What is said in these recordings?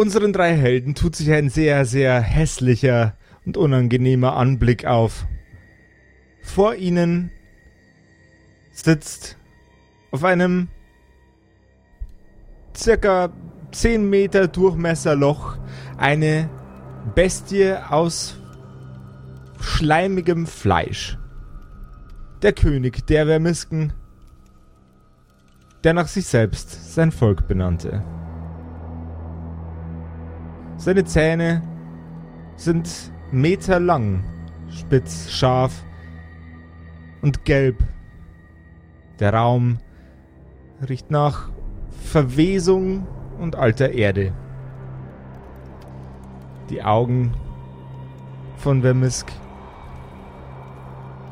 Unseren drei Helden tut sich ein sehr, sehr hässlicher und unangenehmer Anblick auf. Vor ihnen sitzt auf einem circa 10 Meter Durchmesserloch eine Bestie aus schleimigem Fleisch. Der König der Vermisken, der nach sich selbst sein Volk benannte. Seine Zähne sind meterlang, spitz, scharf und gelb. Der Raum riecht nach Verwesung und alter Erde. Die Augen von Vermisk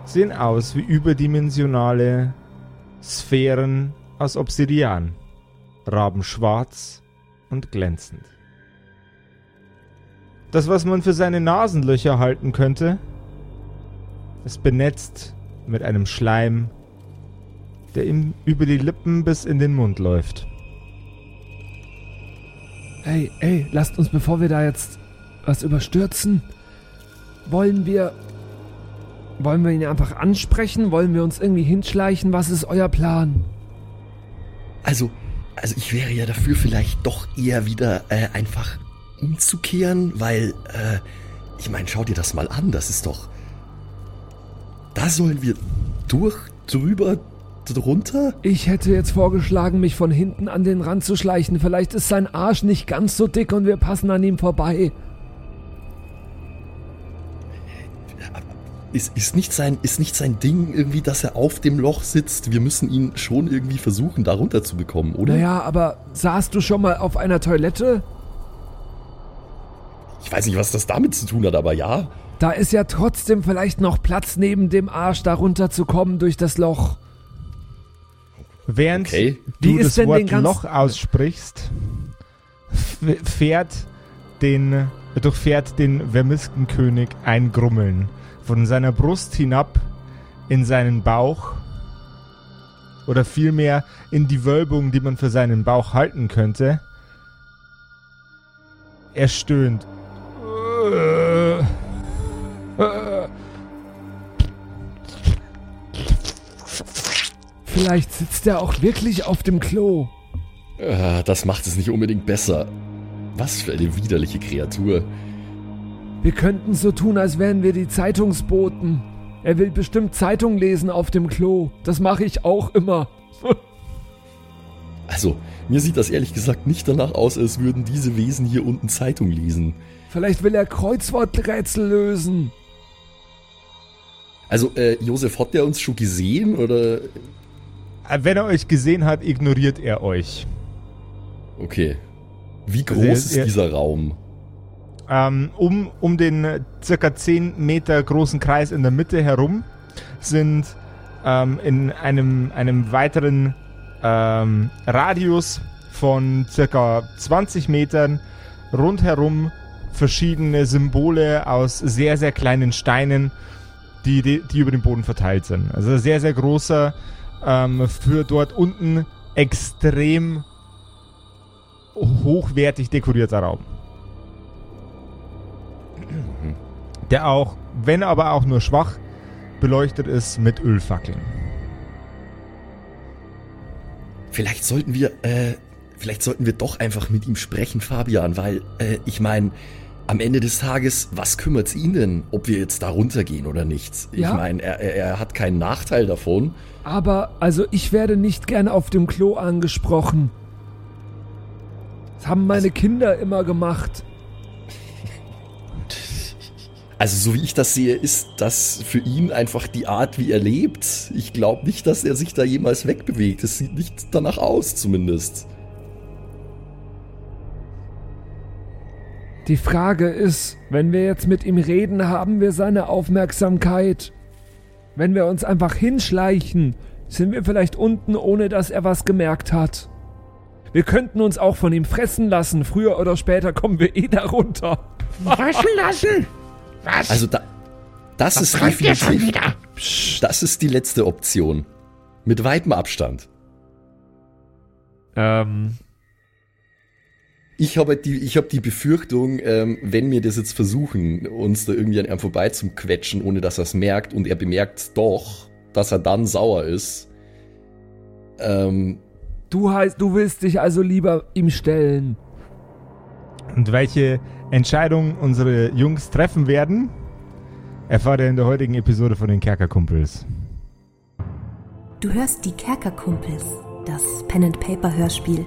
sehen aus wie überdimensionale Sphären aus Obsidian, rabenschwarz und glänzend. Das, was man für seine Nasenlöcher halten könnte, ist benetzt mit einem Schleim, der ihm über die Lippen bis in den Mund läuft. Ey, ey, lasst uns, bevor wir da jetzt was überstürzen, wollen wir. Wollen wir ihn einfach ansprechen? Wollen wir uns irgendwie hinschleichen? Was ist euer Plan? Also, also ich wäre ja dafür vielleicht doch eher wieder äh, einfach umzukehren, weil, äh, ich meine, schau dir das mal an, das ist doch. Da sollen wir durch, drüber, drunter? Ich hätte jetzt vorgeschlagen, mich von hinten an den Rand zu schleichen. Vielleicht ist sein Arsch nicht ganz so dick und wir passen an ihm vorbei. Ist, ist, nicht sein, ist nicht sein Ding irgendwie, dass er auf dem Loch sitzt? Wir müssen ihn schon irgendwie versuchen, da runter zu bekommen, oder? Naja, aber saßt du schon mal auf einer Toilette? Ich weiß nicht, was das damit zu tun hat, aber ja. Da ist ja trotzdem vielleicht noch Platz neben dem Arsch, da runterzukommen durch das Loch. Während okay. du das Wort Loch aussprichst, fährt den, durchfährt den Vermiskenkönig ein Grummeln. Von seiner Brust hinab in seinen Bauch oder vielmehr in die Wölbung, die man für seinen Bauch halten könnte. Er stöhnt Vielleicht sitzt er auch wirklich auf dem Klo. Äh, das macht es nicht unbedingt besser. Was für eine widerliche Kreatur. Wir könnten so tun, als wären wir die Zeitungsboten. Er will bestimmt Zeitung lesen auf dem Klo. Das mache ich auch immer. also, mir sieht das ehrlich gesagt nicht danach aus, als würden diese Wesen hier unten Zeitung lesen. Vielleicht will er Kreuzworträtsel lösen. Also, äh, Josef, hat der uns schon gesehen oder? Äh, wenn er euch gesehen hat, ignoriert er euch. Okay. Wie groß also ist dieser Raum? Ähm, um, um den circa 10 Meter großen Kreis in der Mitte herum sind ähm, in einem, einem weiteren ähm, Radius von circa 20 Metern rundherum verschiedene Symbole aus sehr, sehr kleinen Steinen, die, die, die über dem Boden verteilt sind. Also sehr, sehr großer, ähm, für dort unten extrem hochwertig dekorierter Raum. Der auch, wenn aber auch nur schwach, beleuchtet ist mit Ölfackeln. Vielleicht sollten wir, äh, vielleicht sollten wir doch einfach mit ihm sprechen, Fabian, weil, äh, ich meine, am Ende des Tages, was kümmert es ihn denn, ob wir jetzt da runtergehen oder nicht? Ich ja. meine, er, er, er, hat keinen Nachteil davon. Aber, also ich werde nicht gern auf dem Klo angesprochen. Das haben meine also, Kinder immer gemacht. Also so wie ich das sehe, ist das für ihn einfach die Art, wie er lebt. Ich glaube nicht, dass er sich da jemals wegbewegt. Es sieht nicht danach aus, zumindest. Die Frage ist, wenn wir jetzt mit ihm reden, haben wir seine Aufmerksamkeit. Wenn wir uns einfach hinschleichen, sind wir vielleicht unten, ohne dass er was gemerkt hat. Wir könnten uns auch von ihm fressen lassen. Früher oder später kommen wir eh darunter. Fressen lassen? Was? Also da, das was ist definitiv. Das ist die letzte Option. Mit weitem Abstand. Ähm, Ich habe halt die, ich hab die Befürchtung, ähm, wenn wir das jetzt versuchen, uns da irgendwie an ihm vorbei zu quetschen, ohne dass er es merkt, und er bemerkt doch, dass er dann sauer ist. Ähm, Du heißt, du willst dich also lieber ihm stellen. Und welche Entscheidung unsere Jungs treffen werden, erfahrt ihr in der heutigen Episode von den Kerkerkumpels. Du hörst die Kerkerkumpels, das Pen and Paper Hörspiel.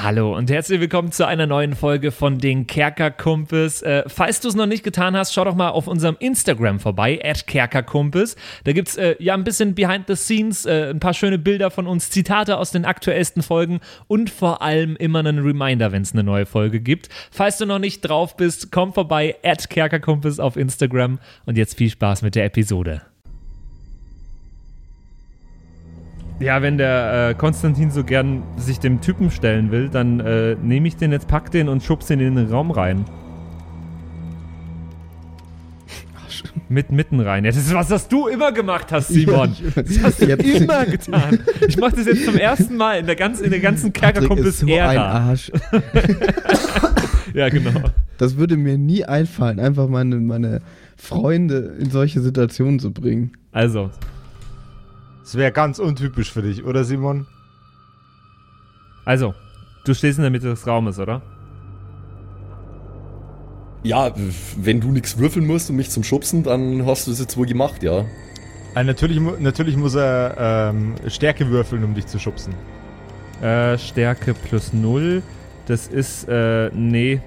Hallo und herzlich willkommen zu einer neuen Folge von den Kerkerkumpels. Äh, falls du es noch nicht getan hast, schau doch mal auf unserem Instagram vorbei, at Kerkerkumpels. Da gibt's äh, ja ein bisschen behind the scenes, äh, ein paar schöne Bilder von uns, Zitate aus den aktuellsten Folgen und vor allem immer einen Reminder, wenn es eine neue Folge gibt. Falls du noch nicht drauf bist, komm vorbei, at Kerkerkumpels auf Instagram und jetzt viel Spaß mit der Episode. Ja, wenn der äh, Konstantin so gern sich dem Typen stellen will, dann äh, nehme ich den jetzt, pack den und schub's ihn in den Raum rein. Mit mitten rein. Ja, das ist was, was du immer gemacht hast, Simon. das hast du immer getan. Ich mach das jetzt zum ersten Mal in der ganzen, in der ganzen so Kerkerkumpels-Ära. Arsch. ja, genau. Das würde mir nie einfallen, einfach meine, meine Freunde in solche Situationen zu bringen. Also, Das wäre ganz untypisch für dich, oder Simon? also, du stehst in der Mitte des Raumes, oder? ja, wenn du nichts würfeln musst und mich zum Schubsen, dann hast du es jetzt wohl gemacht, ja. Äh, natürlich, mu- natürlich muss er ähm, Stärke würfeln, um dich zu schubsen. Äh, Stärke plus 0. Das ist, äh, nee,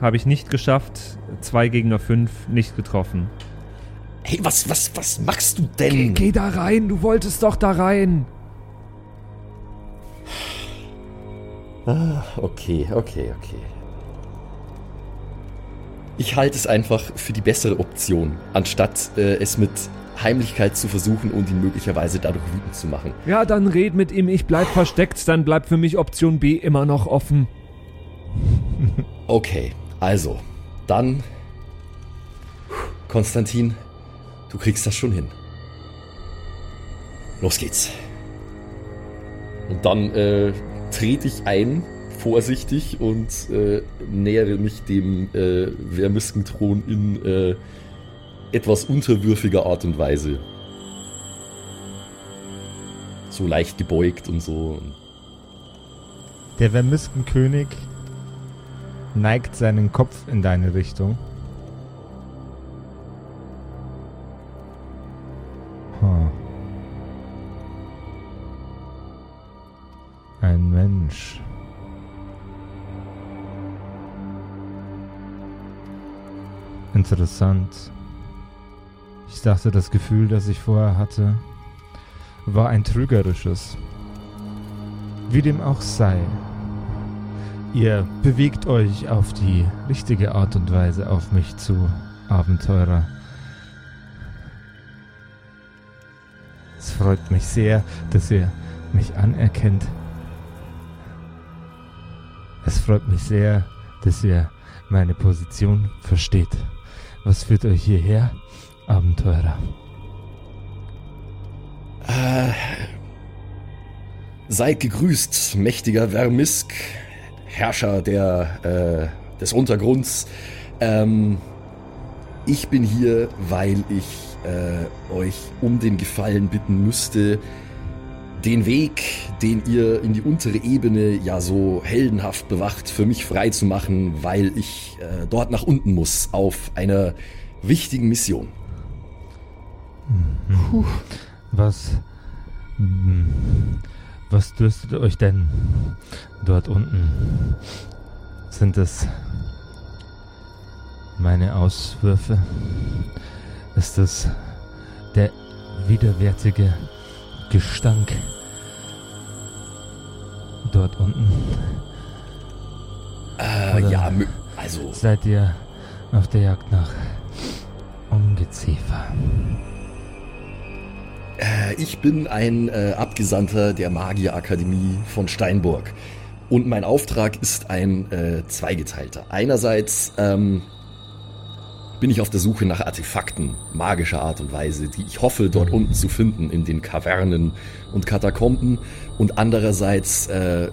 habe ich nicht geschafft. 2 Gegner 5, nicht getroffen. Hey, was, was, was machst du Geh, denn? geh da rein, du wolltest doch da rein. Okay, okay, okay. Ich halte es einfach für die bessere Option, anstatt äh, es mit Heimlichkeit zu versuchen und ihn möglicherweise dadurch wütend zu machen. Ja, dann red mit ihm, ich bleib versteckt, dann bleibt für mich Option B immer noch offen. Okay, also, dann. Konstantin, du kriegst das schon hin. Los geht's. Und dann äh, trete ich ein, vorsichtig, und äh, nähere mich dem äh, Vermiskentron in äh, etwas unterwürfiger Art und Weise. So leicht gebeugt und so. Der Vermiskenkönig neigt seinen Kopf in deine Richtung. Ein Mensch. Interessant. Ich dachte, das Gefühl, das ich vorher hatte, war ein trügerisches. Wie dem auch sei. Ihr bewegt euch auf die richtige Art und Weise auf mich zu, Abenteurer. Es freut mich sehr, dass ihr mich anerkennt. Es freut mich sehr, dass ihr meine Position versteht. Was führt euch hierher, Abenteurer? Äh, seid gegrüßt, mächtiger Vermisk, Herrscher der, äh, des Untergrunds. Ähm, ich bin hier, weil ich äh, euch um den Gefallen bitten müsste, den Weg, den ihr in die untere Ebene ja so heldenhaft bewacht, für mich frei zu machen, weil ich äh, dort nach unten muss auf einer wichtigen Mission. Was. hm, Was dürstet euch denn dort unten? Sind es meine Auswürfe? Ist es der widerwärtige Gestank dort unten? Äh, Oder- ja, also Seid ihr auf der Jagd nach Ungeziefer? Äh, ich bin ein äh, Abgesandter der Magierakademie von Steinburg. Und mein Auftrag ist ein äh, zweigeteilter. Einerseits ähm, bin ich auf der Suche nach Artefakten magischer Art und Weise, die ich hoffe dort unten zu finden in den Kavernen und Katakomben. Und andererseits äh,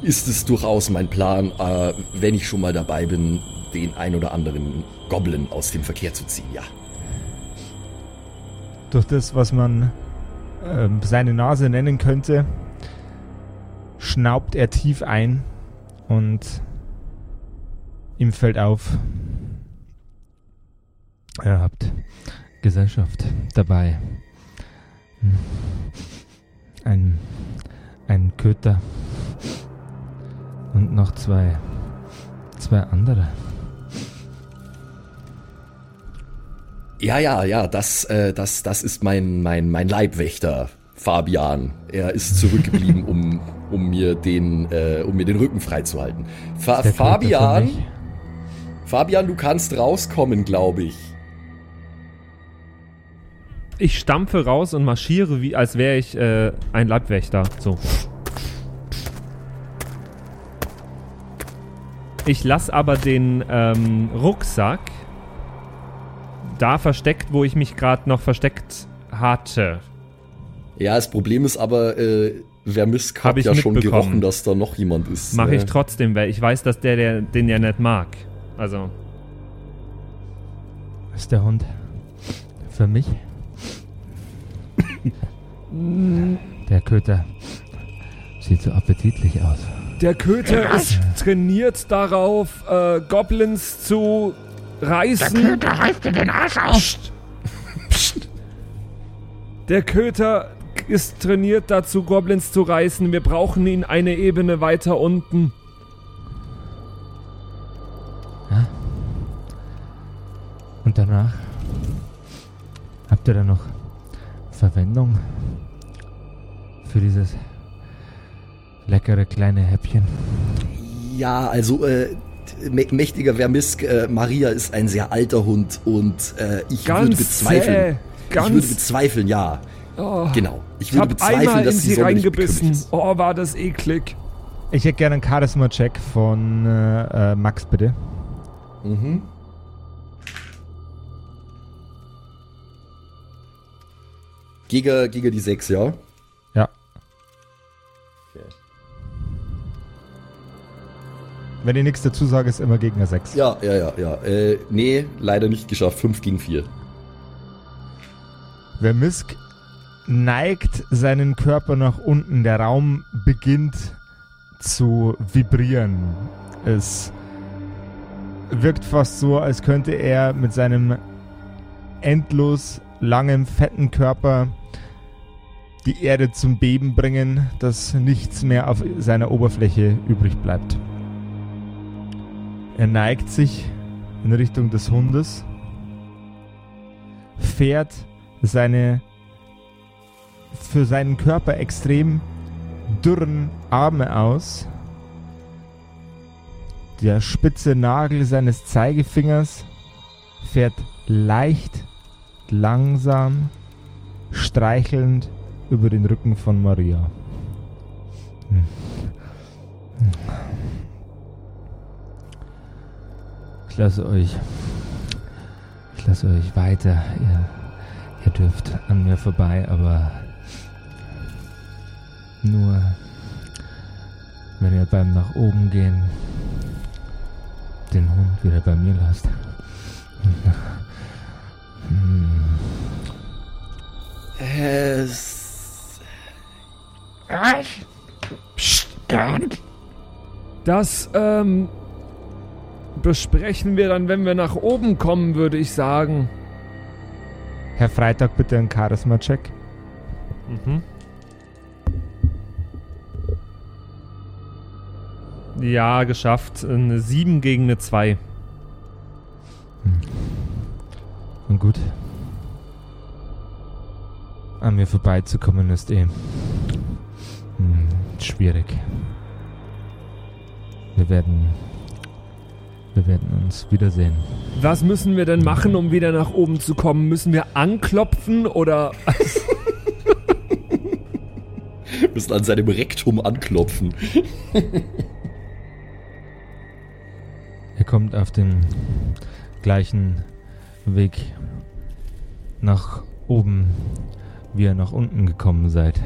ist es durchaus mein Plan, äh, wenn ich schon mal dabei bin, den ein oder anderen Goblin aus dem Verkehr zu ziehen. Ja. Durch das, was man ähm, seine Nase nennen könnte, schnaubt er tief ein und ihm fällt auf, ihr habt Gesellschaft dabei. Hm. Ein, ein Köter und noch zwei, zwei andere. Ja, ja, ja, das, äh, das, das ist mein, mein, mein Leibwächter, Fabian. Er ist zurückgeblieben, um, um, mir den, äh, um mir den Rücken freizuhalten. Fa Fabian? Fabian, du kannst rauskommen, glaube ich. Ich stampfe raus und marschiere, wie als wäre ich äh, ein Leibwächter. So. Ich lasse aber den ähm, Rucksack da versteckt, wo ich mich gerade noch versteckt hatte. Ja, das Problem ist aber, äh, Vermisk Hab hat ich ja schon gerochen, dass da noch jemand ist. Mache ne? ich trotzdem, weil ich weiß, dass der, der den ja nicht mag. Also, Ist der Hund für mich? Der Köter sieht so appetitlich aus. Der Köter ist trainiert darauf, äh, Goblins zu Der reißen. Köter reißt dir den Arsch auf. Der Köter ist trainiert dazu, Goblins zu reißen. Wir brauchen ihn eine Ebene weiter unten. Und danach habt ihr da noch Verwendung für dieses leckere kleine Häppchen? Ja, also äh, mä- mächtiger Vermisk, äh, Maria ist ein sehr alter Hund und äh, ich würde Ganz bezweifeln. zäh. Ich würde bezweifeln, ja. Oh, Genau. Ich würde habe bezweifeln, einmal in dass die sie sonderlich reingebissen. Oh, war das eklig. Ich hätte gerne einen Charisma-Check von äh, äh, Max, bitte. Mhm. Gegen, gegen die 6, ja? Ja. Okay. Wenn ich nichts dazu sage, ist immer Gegner 6. Ja, ja, ja, ja. Äh, nee, leider nicht geschafft. 5 gegen 4. Vermisk neigt seinen Körper nach unten. Der Raum beginnt zu vibrieren. Es wirkt fast so, als könnte er mit seinem endlos langen, fetten Körper die Erde zum Beben bringen, dass nichts mehr auf seiner Oberfläche übrig bleibt. Er neigt sich in Richtung des Hundes, fährt seine für seinen Körper extrem dürren Arme aus. Der spitze Nagel seines Zeigefingers fährt leicht, langsam, streichelnd über den Rücken von Maria. Ich lasse euch. Ich lasse euch weiter. Ihr, ihr dürft an mir vorbei, aber nur wenn ihr beim nach oben gehen den Hund wieder bei mir lasst. Es. Das ähm, besprechen wir dann, wenn wir nach oben kommen, würde ich sagen. Herr Freitag, bitte einen Charisma-Check. Mhm. Ja, geschafft. Eine 7 gegen eine 2. Und gut. An mir vorbeizukommen ist eh hm, schwierig. Wir werden. Wir werden uns wiedersehen. Was müssen wir denn machen, um wieder nach oben zu kommen? Müssen wir anklopfen oder. Müssen an seinem Rektum anklopfen. Ihr kommt auf den gleichen Weg nach oben, wie ihr nach unten gekommen seid.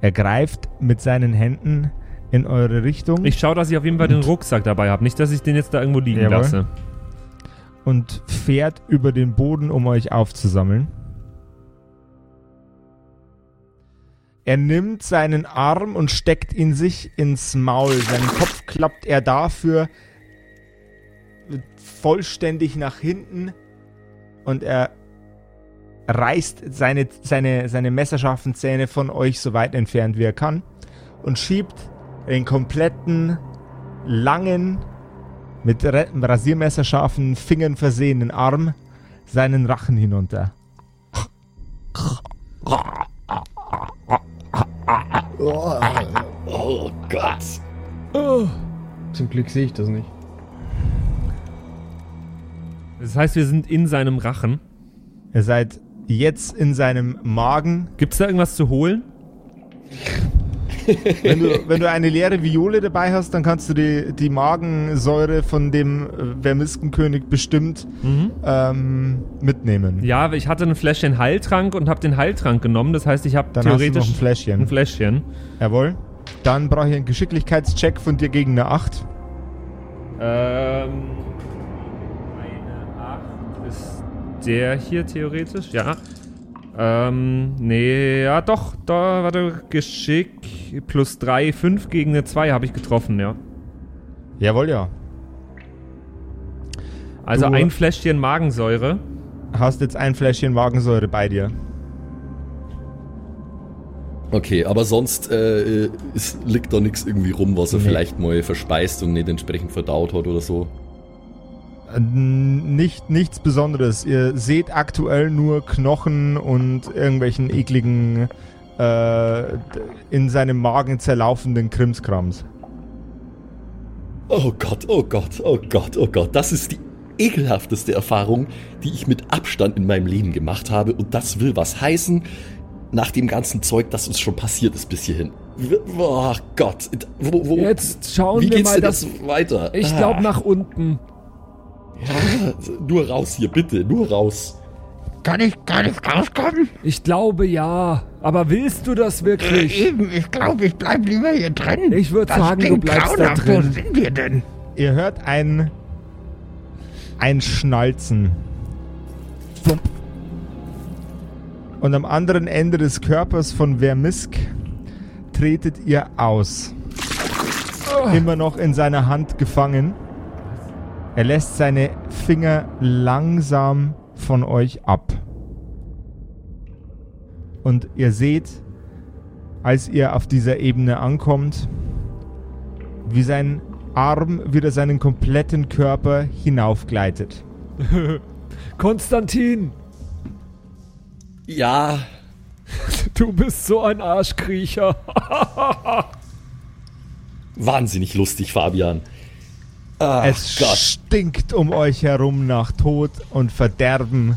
Er greift mit seinen Händen in eure Richtung Ich schaue, dass ich auf jeden Fall den Rucksack dabei habe. Nicht, dass ich den jetzt da irgendwo liegen Jawohl. lasse. und fährt über den Boden, um euch aufzusammeln. Er nimmt seinen Arm und steckt ihn sich ins Maul. Seinen Kopf klappt er dafür vollständig nach hinten und er reißt seine, seine, seine messerscharfen Zähne von euch so weit entfernt wie er kann und schiebt den kompletten langen, mit Ra- rasiermesserscharfen Fingern versehenen Arm seinen Rachen hinunter. Oh Gott. Zum Glück sehe ich das nicht. Das heißt, wir sind in seinem Rachen. Ihr seid jetzt in seinem Magen. Gibt es da irgendwas zu holen? Wenn du, wenn du eine leere Viole dabei hast, dann kannst du die, die Magensäure von dem äh, Vermiskenkönig bestimmt ähm, mitnehmen. Ja, ich hatte ein Fläschchen Heiltrank und habe den Heiltrank genommen. Das heißt, ich habe theoretisch noch ein Fläschchen. ein Fläschchen. Jawohl. Dann brauche ich einen Geschicklichkeitscheck von dir gegen eine 8. Ähm, eine 8 ist der hier theoretisch, ja. Ähm, nee, ja doch, da, warte, Geschick plus 3, 5 gegen eine 2 habe ich getroffen, ja. Jawohl, ja. Also Du- ein Fläschchen Magensäure. Hast jetzt ein Fläschchen Magensäure bei dir. Okay, aber sonst äh, es liegt da nichts irgendwie rum, was er Nee. vielleicht mal verspeist und nicht entsprechend verdaut hat oder so. Nicht, nichts Besonderes. Ihr seht aktuell nur Knochen und irgendwelchen ekligen, äh, in seinem Magen zerlaufenden Krimskrams. Oh Gott, oh Gott, oh Gott, oh Gott. Das ist die ekelhafteste Erfahrung, die ich mit Abstand in meinem Leben gemacht habe. Und das will was heißen, nach dem ganzen Zeug, das uns schon passiert ist bis hierhin. Oh Gott, wo, wo, Jetzt schauen wie wir geht's mal, denn jetzt weiter? Ich Ah, glaube nach unten. Nur raus hier, bitte, nur raus. Kann ich gar nicht rauskommen? Ich glaube ja. Aber willst du das Äh, wirklich? eben, ich glaube, ich bleib lieber hier drin. Ich würd Das sagen, du klingt bleibst da grauenhaft. drin. Wo sind wir denn? Ihr hört ein, ein Schnalzen. Thump. Und am anderen Ende des Körpers von Vermisk tretet ihr aus. Immer noch in seiner Hand gefangen. Er lässt seine Finger langsam von euch ab. Und ihr seht, als ihr auf dieser Ebene ankommt, wie sein Arm wieder seinen kompletten Körper hinaufgleitet. Konstantin, Ja, du bist so ein Arschkriecher. wahnsinnig lustig, Fabian. Ach es Gott. stinkt um euch herum nach Tod und Verderben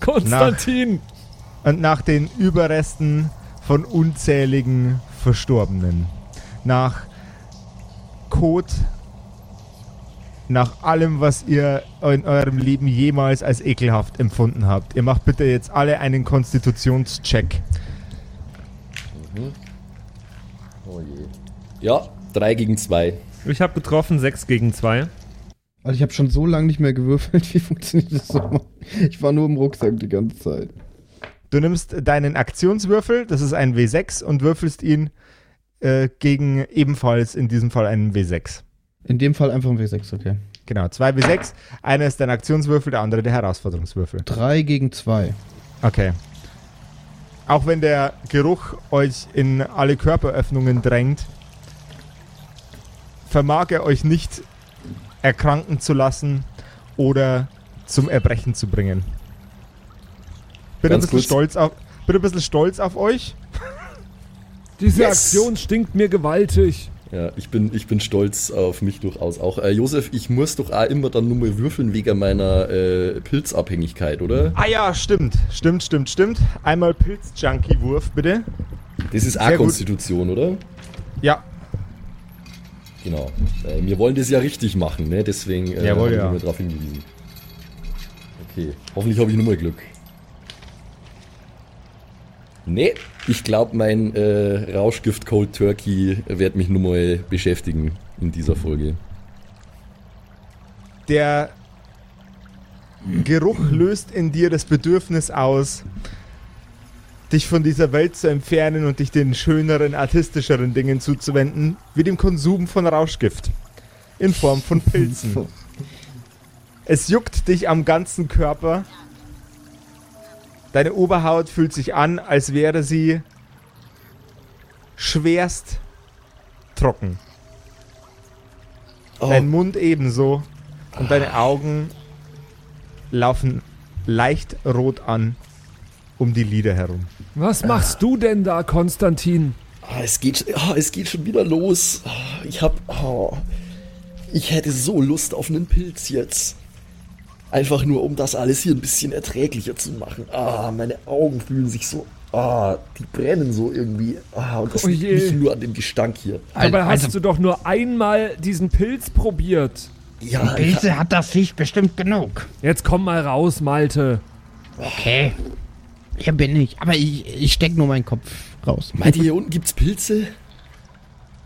Konstantin. und nach den Überresten von unzähligen Verstorbenen. Nach Kot, nach allem, was ihr in eurem Leben jemals als ekelhaft empfunden habt. Ihr macht bitte jetzt alle einen Konstitutionscheck. Ja, 3 gegen 2. Ich habe getroffen, 6 gegen 2. Also ich habe schon so lange nicht mehr gewürfelt. Wie funktioniert das so? Ich war nur im Rucksack die ganze Zeit. Du nimmst deinen Aktionswürfel, das ist ein W6, und würfelst ihn äh, gegen ebenfalls in diesem Fall einen W6. In dem Fall einfach ein W6, okay. Genau, zwei W6. Einer ist dein Aktionswürfel, der andere der Herausforderungswürfel. 3 gegen 2. Okay. Auch wenn der Geruch euch in alle Körperöffnungen drängt, vermag er euch nicht erkranken zu lassen oder zum Erbrechen zu bringen. Bin ein bisschen kurz. stolz auf, bin ein bisschen stolz auf euch. Diese Yes. Aktion stinkt mir gewaltig. Ja, ich bin, ich bin stolz auf mich durchaus auch. Äh, Josef, ich muss doch auch immer dann nur mal würfeln wegen meiner äh, Pilzabhängigkeit, oder? Ah ja, stimmt. Stimmt, stimmt, stimmt. Einmal Pilz-Junkie-Wurf, bitte. Das ist auch Sehr gut. Konstitution, oder? Ja, Genau. Äh, wir wollen das ja richtig machen, ne? Deswegen äh, Jawohl, ja. nur darauf hingewiesen. Okay, hoffentlich habe ich nur mal Glück. Nee, ich glaube, mein äh, Rauschgift Cold Turkey wird mich nur mal beschäftigen in dieser Folge. der Geruch löst in dir das Bedürfnis aus, dich von dieser Welt zu entfernen und dich den schöneren, artistischeren Dingen zuzuwenden, wie dem Konsum von Rauschgift in Form von Pilzen. Es juckt dich am ganzen Körper. Deine Oberhaut fühlt sich an, als wäre sie schwerst trocken. Oh, Dein Mund ebenso. Und deine Augen laufen leicht rot an um die Lider herum. Was machst du denn da, Konstantin? ah, es, geht, ah, es geht schon wieder los. Ah, Ich hab. ah, ich hätte so Lust auf einen Pilz jetzt. Einfach nur, um das alles hier ein bisschen erträglicher zu machen. Ah, meine Augen fühlen sich so. Ah, die brennen so irgendwie. Ah, und das Oh liegt nicht nur an dem Gestank hier. Dabei hast also, du doch nur einmal diesen Pilz probiert. Ja, ich, Pilze hat das Viech bestimmt genug. Jetzt komm mal raus, Malte. Okay. Hier bin ich. Aber ich, ich steck nur meinen Kopf raus. meint ihr, hier unten gibt's Pilze?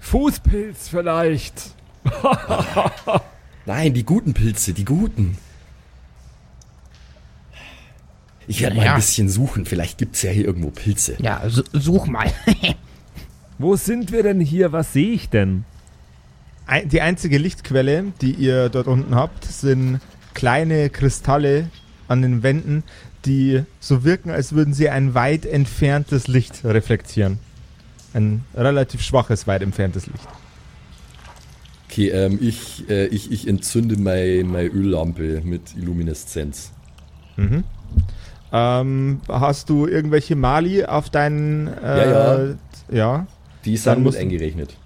Fußpilz vielleicht. Nein, die guten Pilze, die guten. Ich werde mal Ja. ein bisschen suchen. Vielleicht gibt's ja hier irgendwo Pilze. Ja, su- such mal. Wo sind wir denn hier? Was sehe ich denn? Ein, die einzige Lichtquelle, die ihr dort unten habt, sind kleine Kristalle an den Wänden, die so wirken, als würden sie ein weit entferntes Licht reflektieren. Ein relativ schwaches, weit entferntes Licht. Okay, ähm, ich, äh, ich, ich entzünde meine meine Öllampe mit Illumineszenz. Mhm. Ähm, hast du irgendwelche Mali auf deinen. Äh, Ja, ja. ja. Die ist Dann dann mit musst- eingerechnet.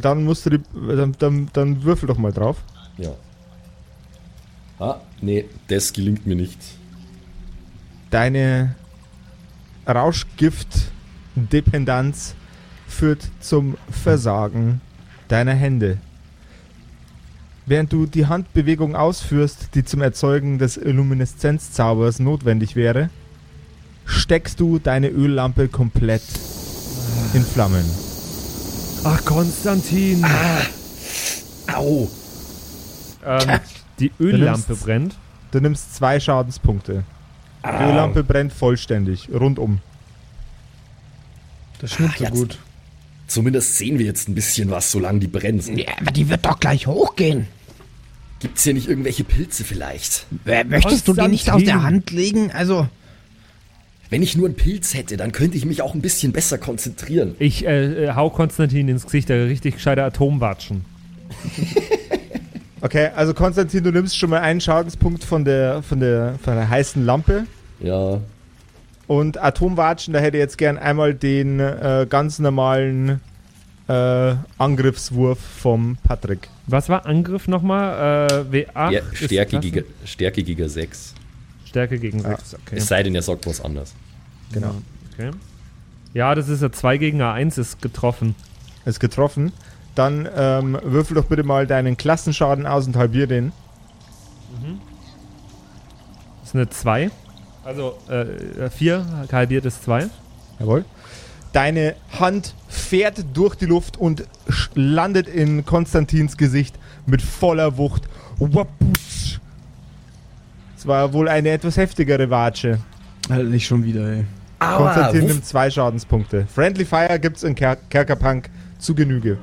Dann musst du die, dann, dann, dann würfel doch mal drauf. Ja. Ah, nee, das gelingt mir nicht. Deine Rauschgift-Dependenz führt zum Versagen deiner Hände. Während du die Handbewegung ausführst, die zum Erzeugen des Lumineszenzzaubers notwendig wäre, steckst du deine Öllampe komplett in Flammen. Ach, Konstantin. Au! Ähm, die Öllampe nimmst- brennt. Du nimmst zwei Schadenspunkte. Die Öllampe brennt vollständig, rundum. Das ist nicht Ah, so jetzt. gut. Zumindest sehen wir jetzt ein bisschen was, solange die brennen. Ja, aber die wird doch gleich hochgehen. Gibt's hier nicht irgendwelche Pilze vielleicht? Äh, Möchtest du die nicht aus der. Hand legen? Also, Wenn ich nur einen Pilz hätte, dann könnte ich mich auch ein bisschen besser konzentrieren. Ich äh, äh, hau Konstantin ins Gesicht, der richtig gescheiter Atomwatschen. Okay, also Konstantin, du nimmst schon mal einen Schadenspunkt von der, von der, von der heißen Lampe. Ja, Und Atomwatschen, da hätte ich jetzt gern einmal den äh, ganz normalen äh, Angriffswurf vom Patrick. Was war Angriff nochmal? Äh, W8? ja ist Stärke, gegen, Stärke gegen 6. Stärke gegen Ja, 6, okay. Es sei denn, er sagt was anderes. Genau. okay. Ja, das ist ja 2 gegen A1 ist getroffen. Ist getroffen. Dann ähm, würfel doch bitte mal deinen Klassenschaden aus und halbier den. Das ist eine 2. Also 4, halbiert ist 2. Jawohl. Deine Hand fährt durch die Luft und landet in Konstantins Gesicht mit voller Wucht. Waputsch. Es war wohl eine etwas heftigere Watsche. Halt nicht schon wieder, ey. Konstantin Aua, nimmt zwei Schadenspunkte. Friendly Fire gibt's in Ker Kerkerpunk zu Genüge.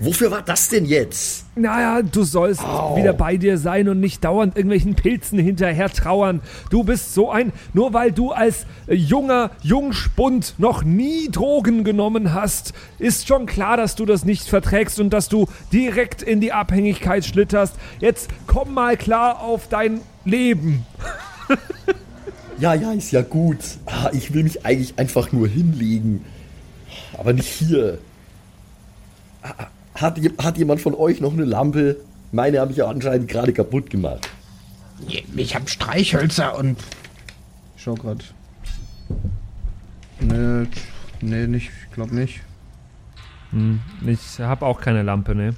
Wofür war das denn jetzt? Naja, du sollst wieder bei dir sein und nicht dauernd irgendwelchen Pilzen hinterher trauern. Du bist so ein, nur weil du als äh, junger Jungspund noch nie Drogen genommen hast, ist schon klar, dass du das nicht verträgst und dass du direkt in die Abhängigkeit schlitterst. Jetzt komm mal klar auf dein Leben. Ja, ja, ist ja gut. Ah, ich will mich eigentlich einfach nur hinlegen. Aber nicht hier. Hat, hat jemand von euch noch eine Lampe? Meine habe ich ja anscheinend gerade kaputt gemacht. Ich hab Streichhölzer und Ich schau grad. Nee, nee, nicht, ich glaube nicht. Hm, ich habe auch keine Lampe, ne?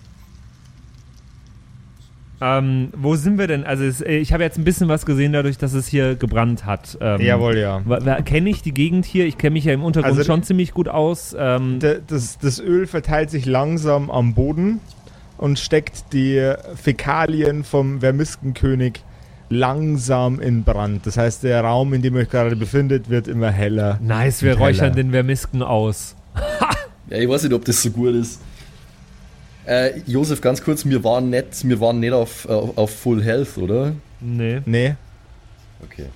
Ähm, wo sind wir denn? Also es, äh, ich habe jetzt ein bisschen was gesehen dadurch, dass es hier gebrannt hat. Ähm, Jawohl, ja. Kenne ich die Gegend hier? Ich kenne mich ja im Untergrund Also- schon ziemlich gut aus. Ähm, Das, das Öl verteilt sich langsam am Boden und steckt die Fäkalien vom Vermiskenkönig langsam in Brand. Das heißt, der Raum, in dem ihr euch gerade befindet, wird immer heller. nice, wir räuchern heller. den Vermisken aus. Ja, ich weiß nicht, ob das so gut ist. Äh, Josef, ganz kurz, wir waren nicht, wir waren nicht auf, auf, auf Full Health, oder? Nee. Nee, Okay.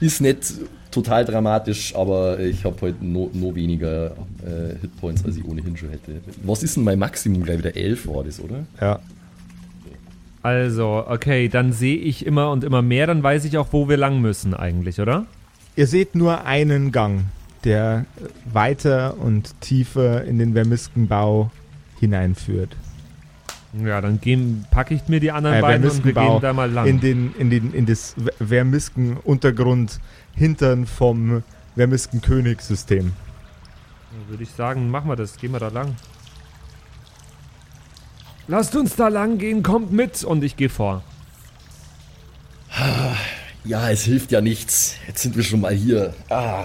Ist nicht total dramatisch, aber ich habe heute no, no weniger äh, Hitpoints, als ich ohnehin schon hätte. Was ist denn mein Maximum? Gleich wieder 11 war das, oder? ja. Also, okay, dann sehe ich immer und immer mehr, dann weiß ich auch, wo wir lang müssen eigentlich, oder? Ihr seht nur einen Gang, der weiter und tiefer in den Vermiskenbau hineinführt. Ja, dann gehen, packe ich mir die anderen Äh, beiden und wir Vermiskenbau gehen da mal lang. In, den, in, den, in das Ver- Vermisken-Untergrund hintern vom Vermisken-Königssystem. Dann Würde ich sagen, machen wir das, gehen wir da lang. Lasst uns da lang gehen, kommt mit und ich gehe vor. Ja, es hilft ja nichts. Jetzt sind wir schon mal hier. Ah.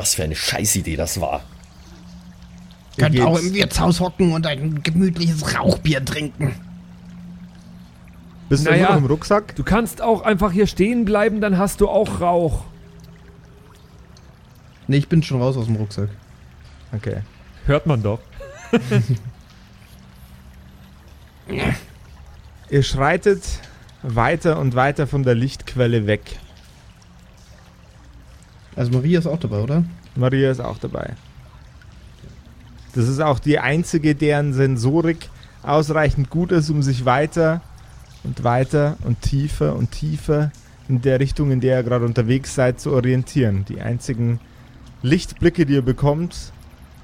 Was für eine Scheißidee das war. Ihr könnt auch im Wirtshaus hocken und ein gemütliches Rauchbier trinken. Bist du Naja. immer noch im Rucksack? Du kannst auch einfach hier stehen bleiben, dann hast du auch Rauch. Nee, ich bin schon raus aus dem Rucksack. Okay. Hört man doch. Ihr schreitet weiter und weiter von der Lichtquelle weg. Also Maria ist auch dabei, oder? Maria ist auch dabei. Das ist auch die einzige, deren Sensorik ausreichend gut ist, um sich weiter und weiter und tiefer und tiefer in der Richtung, in der ihr gerade unterwegs seid, zu orientieren. Die einzigen Lichtblicke, die ihr bekommt,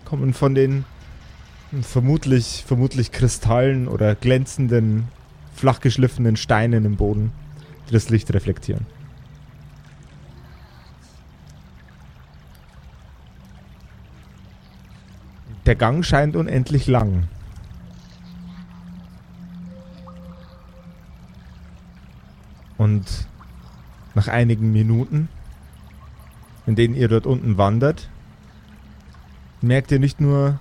kommen von den vermutlich, vermutlich Kristallen oder glänzenden, flach geschliffenen Steinen im Boden, die das Licht reflektieren. Der Gang scheint unendlich lang. Und nach einigen Minuten, in denen ihr dort unten wandert, merkt ihr nicht nur,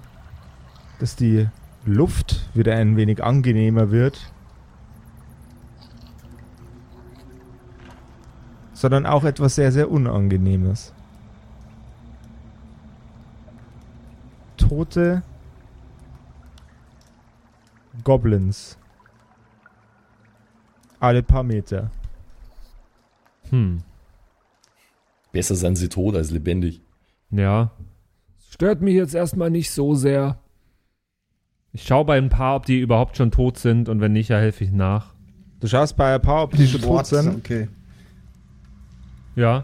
dass die Luft wieder ein wenig angenehmer wird, sondern auch etwas sehr, sehr Unangenehmes. Tote Goblins. Alle paar Meter. Hm. Besser sind sie tot als lebendig. Ja. Stört mich jetzt erstmal nicht so sehr. Ich schaue bei ein paar, ob die überhaupt schon tot sind und wenn nicht, ja, helfe ich nach. Du schaust bei ein paar, ob die schon tot sind. Okay. Ja.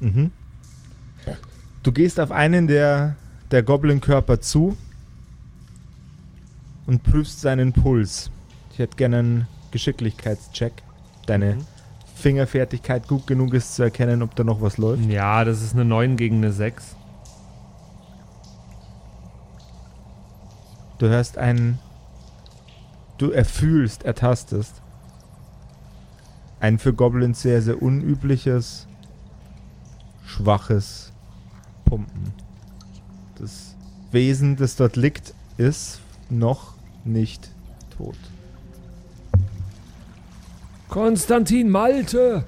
Mhm. Du gehst auf einen der, der Goblin-Körper zu und prüfst seinen Puls. Ich hätte gerne einen Geschicklichkeitscheck. Deine Mhm. Fingerfertigkeit gut genug ist zu erkennen, ob da noch was läuft. Ja, das ist eine 9 gegen eine 6. Du hörst einen. Du erfühlst, ertastest. Ein für Goblins sehr, sehr unübliches, schwaches Pumpen. Das Wesen, das dort liegt, ist noch nicht tot. Konstantin Malte,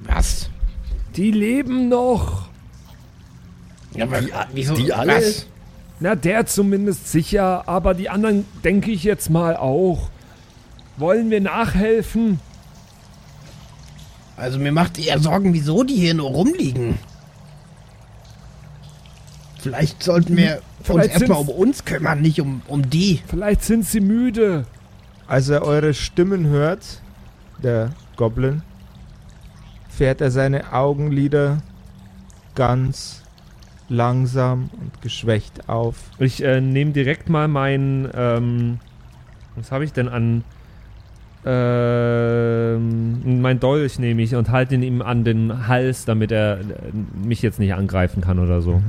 Was? die leben noch. Ja, aber Die, wieso? die alle? Was? Na, der zumindest sicher, aber die anderen denke ich jetzt mal auch. Wollen wir nachhelfen? Also mir macht eher Sorgen, wieso die hier nur rumliegen. Vielleicht sollten wir uns Vielleicht erstmal um uns kümmern, nicht um, um die. Vielleicht sind sie müde. Als er eure Stimmen hört, der Goblin, fährt er seine Augenlider ganz langsam und geschwächt auf. Ich äh, nehme direkt mal mein, ähm, was habe ich denn an, ähm, mein Dolch nehme ich und halte ihn ihm an den Hals, damit er äh, mich jetzt nicht angreifen kann oder so.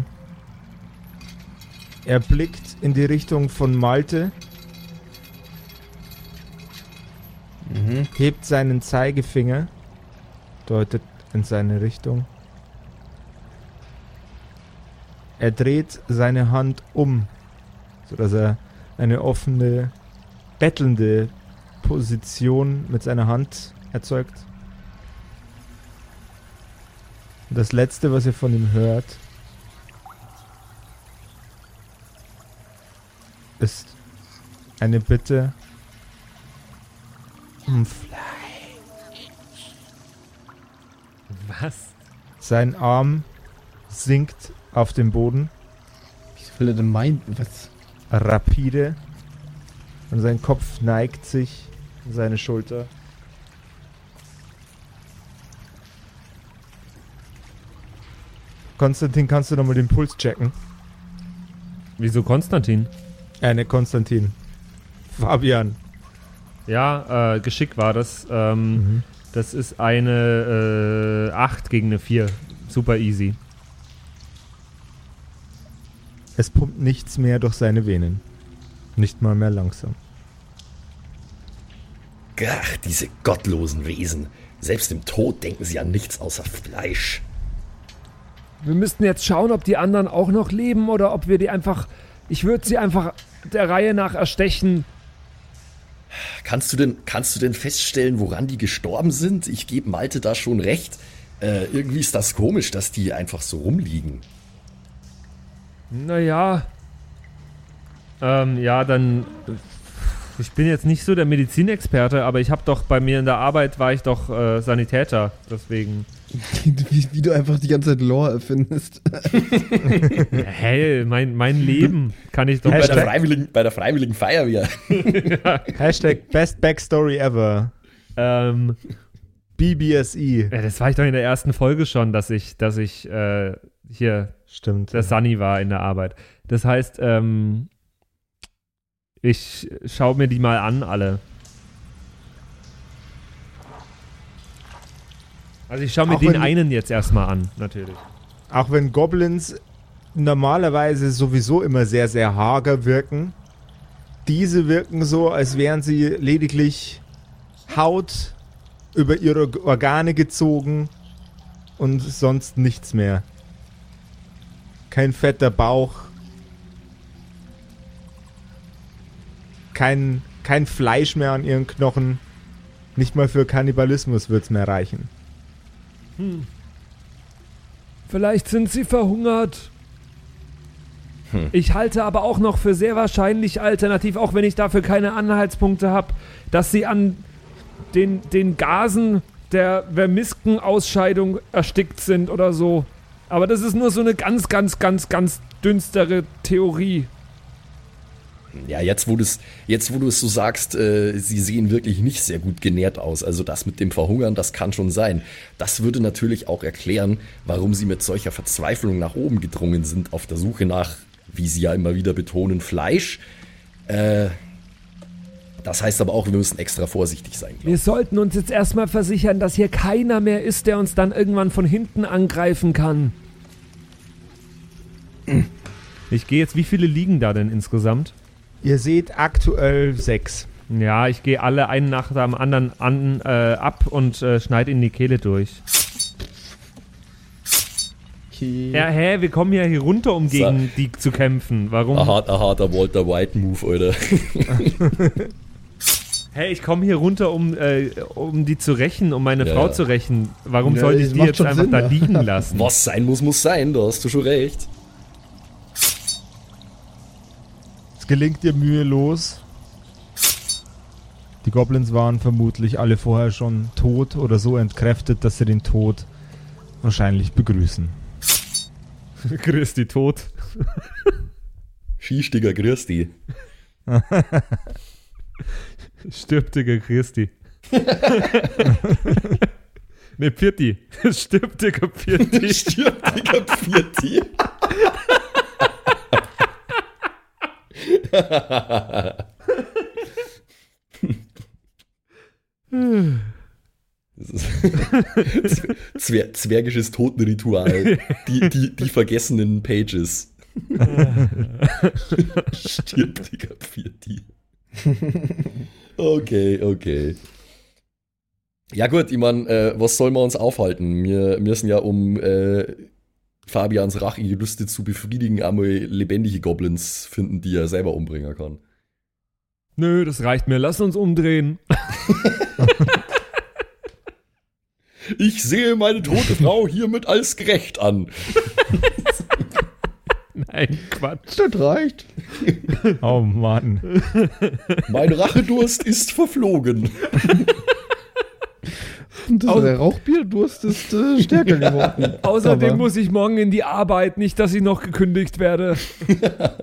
Er blickt in die Richtung von Malte, Mhm. hebt seinen Zeigefinger, deutet in seine Richtung. Er dreht seine Hand um, sodass er eine offene, bettelnde Position mit seiner Hand erzeugt. Und das letzte, was ihr von ihm hört, ist eine Bitte um Fleisch. Was? Sein Arm sinkt auf den Boden, Wieso will er denn meinen? Was? rapide, und sein Kopf neigt sich in seine Schulter. Konstantin, kannst du nochmal den Puls checken? Wieso Konstantin? Äh, ne, Konstantin. Fabian. Ja, äh, Geschick war das. Ähm, Das ist eine äh, 8 gegen eine 4. Super easy. Es pumpt nichts mehr durch seine Venen. Nicht mal mehr langsam. Ach, diese gottlosen Wesen. Selbst im Tod denken sie an nichts außer Fleisch. Wir müssten jetzt schauen, ob die anderen auch noch leben oder ob wir die einfach. Ich würde sie einfach der Reihe nach erstechen. Kannst du denn, kannst du denn feststellen, woran die gestorben sind? Ich gebe Malte da schon recht. Äh, irgendwie ist das komisch, dass die einfach so rumliegen. Naja. Ähm, ja, dann. Ich bin jetzt nicht so der Medizinexperte, aber ich habe doch bei mir in der Arbeit war ich doch äh, Sanitäter, deswegen. Wie, wie du einfach die ganze Zeit Lore erfindest. Hey, mein, mein Leben kann ich doch. Bei der, Freiwilligen, bei der Freiwilligen Feuerwehr. Hashtag Best Backstory ever. Ähm, BBSE. ja, das war ich doch in der ersten Folge schon, dass ich, dass ich äh, hier Stimmt. der Sunny war in der Arbeit. Das heißt, ähm, ich schaue mir die mal an, alle. Also ich schaue mir Auch den wenn- einen jetzt erstmal an, natürlich. Auch wenn Goblins normalerweise sowieso immer sehr, sehr hager wirken, diese wirken so, als wären sie lediglich Haut über ihre Organe gezogen und sonst nichts mehr. Kein fetter Bauch. Kein, kein Fleisch mehr an ihren Knochen. Nicht mal für Kannibalismus wird's mehr reichen. Vielleicht sind sie verhungert. Hm. Ich halte aber auch noch für sehr wahrscheinlich alternativ, auch wenn ich dafür keine Anhaltspunkte habe, dass sie an den, den Gasen der Vermisken-Ausscheidung erstickt sind oder so. Aber das ist nur so eine ganz, ganz, ganz, ganz dünstere Theorie. Ja, jetzt wo du es jetzt, wo du es so sagst, äh, sie sehen wirklich nicht sehr gut genährt aus. Also das mit dem Verhungern, das kann schon sein. Das würde natürlich auch erklären, warum sie mit solcher Verzweiflung nach oben gedrungen sind, auf der Suche nach, wie sie ja immer wieder betonen, Fleisch. Äh, das heißt aber auch, wir müssen extra vorsichtig sein. Wir sollten uns jetzt erstmal versichern, dass hier keiner mehr ist, der uns dann irgendwann von hinten angreifen kann. Ich gehe jetzt, wie viele liegen da denn insgesamt? Ihr seht aktuell sechs. Ja, ich gehe alle einen nach dem anderen an, äh, ab und äh, schneide in die Kehle durch. Okay. Ja, hä, wir kommen ja hier runter, um gegen die zu kämpfen. Warum? Ein, hart, ein harter Walter White Move, oder? Hey, ich komme hier runter, um, äh, um die zu rächen, um meine Ja, Frau ja. zu rächen. Warum Ja, sollte ich die jetzt einfach Sinn, da ja. liegen lassen? Was sein muss, muss sein, da hast du schon recht. Es gelingt dir mühelos. Die Goblins waren vermutlich alle vorher schon tot oder so entkräftet, dass sie den Tod wahrscheinlich begrüßen. Grüß die tot. Skistiger, grüß die. Stirb, Digga, Christi. ne, Pirti. Stirb, Digga, Pirti. Stirb, Digga, Pfirti. Das ist Zwer zwergisches Totenritual. Die, die, die vergessenen Pages. Stirb, Digga, für die. Okay, okay. Ja gut, ich meine, äh, was soll man uns aufhalten? Wir müssen ja, um äh, Fabians Rachegelüste zu befriedigen, einmal lebendige Goblins finden, die er selber umbringen kann. Nö, das reicht mir. Lass uns umdrehen. Ich sehe meine tote Frau hiermit als gerecht an. Nein, Quatsch. Das reicht. Oh Mann. Mein Rachedurst ist verflogen. Das, der Rauchbierdurst ist äh, stärker geworden. Außerdem Aber- muss ich morgen in die Arbeit, nicht, dass ich noch gekündigt werde.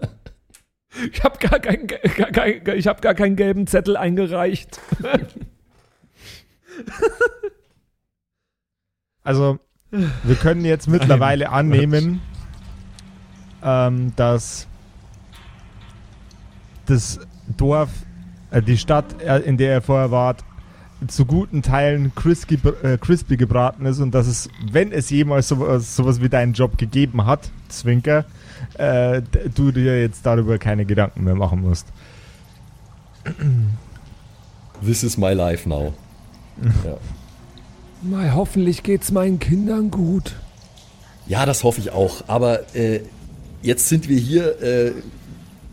Ich habe gar, kein, gar, kein, ich hab gar keinen gelben Zettel eingereicht. Also, wir können jetzt mittlerweile annehmen, ähm, dass das Dorf, äh, die Stadt, äh, in der er vorher war, zu guten Teilen crispy, äh, crispy gebraten ist und dass es, wenn es jemals sowas, sowas wie deinen Job gegeben hat, Zwinker, äh, du dir jetzt darüber keine Gedanken mehr machen musst. This is my life now. Ja. Mei, hoffentlich geht's meinen Kindern gut. Ja, das hoffe ich auch. Aber äh, jetzt sind wir hier. Äh,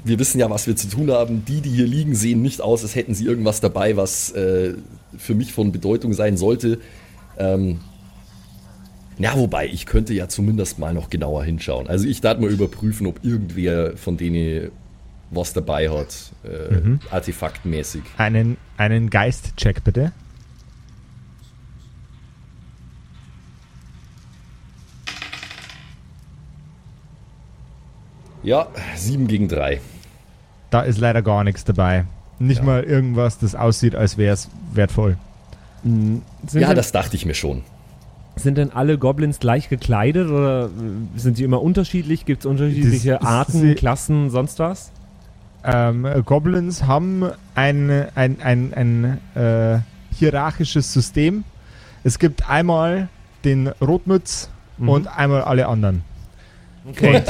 wir wissen ja, was wir zu tun haben. Die, die hier liegen, sehen nicht aus, als hätten sie irgendwas dabei, was äh, für mich von Bedeutung sein sollte. Ähm, ja, wobei, ich könnte ja zumindest mal noch genauer hinschauen. Also ich darf mal überprüfen, ob irgendwer von denen was dabei hat, äh, Mhm. artefaktmäßig. Einen, einen Geist-Check bitte. Ja, 7 gegen 3. Da ist leider gar nichts dabei. Nicht Ja. mal irgendwas, das aussieht, als wäre es wertvoll. Sind, Ja, denn, das dachte ich mir schon. sind denn alle Goblins gleich gekleidet oder äh, sind sie immer unterschiedlich? Gibt es unterschiedliche Das- Arten, sie- Klassen, sonst was? Ähm, äh, Goblins haben ein, ein, ein, ein äh, hierarchisches System. Es gibt einmal den Rotmütz Mhm. und einmal alle anderen. Okay.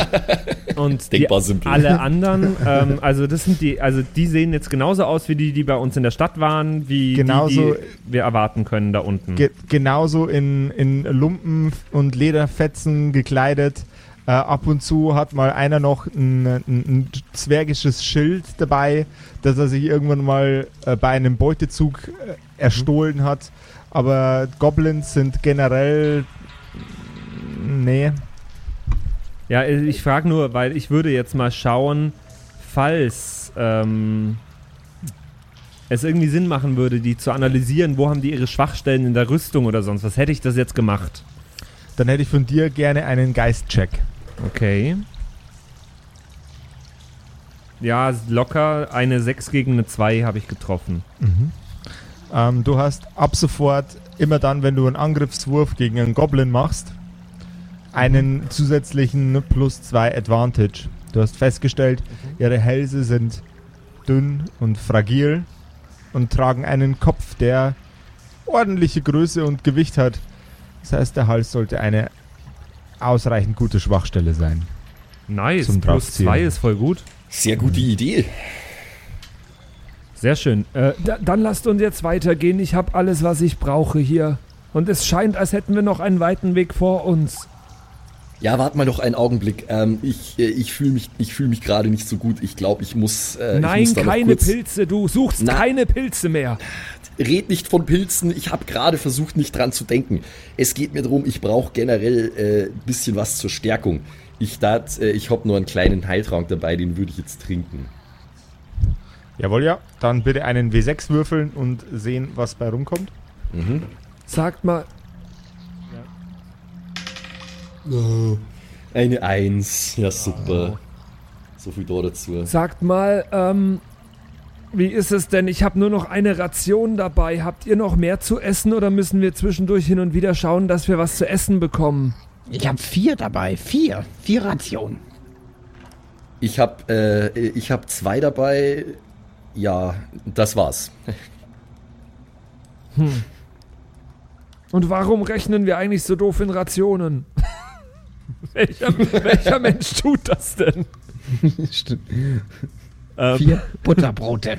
Und die, Denkbar simpel. alle anderen, ähm, also das sind die, also die sehen jetzt genauso aus wie die, die bei uns in der Stadt waren, wie Genauso- die, die wir erwarten können da unten. Ge genauso in, in Lumpen und Lederfetzen gekleidet. Äh, ab und zu hat mal einer noch ein, ein, ein zwergisches Schild dabei, das er sich irgendwann mal äh, bei einem Beutezug äh, erstohlen hat. Aber Goblins sind generell. Nee. Ja, ich frage nur, weil ich würde jetzt mal schauen, falls ähm, es irgendwie Sinn machen würde, die zu analysieren, wo haben die ihre Schwachstellen in der Rüstung oder sonst was, hätte ich das jetzt gemacht. Dann hätte ich von dir gerne einen Geist-Check. Okay. Ja, locker eine 6 gegen eine 2 habe ich getroffen. Ähm, du hast ab sofort, immer dann, wenn du einen Angriffswurf gegen einen Goblin machst, einen zusätzlichen plus 2 Advantage. Du hast festgestellt, ihre Hälse sind dünn und fragil und tragen einen Kopf, der ordentliche Größe und Gewicht hat. Das heißt, der Hals sollte eine ausreichend gute Schwachstelle sein. Nice, Zum plus Draufziehen. 2 ist voll gut. Sehr gute Idee. Sehr schön. Äh, da, dann lasst uns jetzt weitergehen. Ich habe alles, was ich brauche hier. Und es scheint, als hätten wir noch einen weiten Weg vor uns. Ja, warte mal doch einen Augenblick. Ähm, ich äh, ich fühle mich, ich fühl mich gerade nicht so gut. Ich glaube, ich muss. Äh, ich Nein, muss da noch keine kurz, Pilze. Du suchst Na. keine Pilze mehr. Red nicht von Pilzen. Ich habe gerade versucht, nicht dran zu denken. Es geht mir darum, ich brauche generell äh, ein bisschen was zur Stärkung. Ich dat, äh, ich habe nur einen kleinen Heiltrank dabei, den würde ich jetzt trinken. Jawohl, ja. Dann bitte einen W6 würfeln und sehen, was bei rumkommt. Mhm. Sagt mal, Eine Eins. Ja, super. So viel da dazu. sagt mal, ähm, wie ist es denn? Ich habe nur noch eine Ration dabei. Habt ihr noch mehr zu essen oder müssen wir zwischendurch hin und wieder schauen, dass wir was zu essen bekommen? Ich habe vier dabei. Vier. Vier Rationen. Ich habe äh, ich hab zwei dabei. Ja, das war's. Und warum rechnen wir eigentlich so doof in Rationen? welcher, welcher Mensch tut das denn? Stimmt. Ähm, Vier Butterbrote.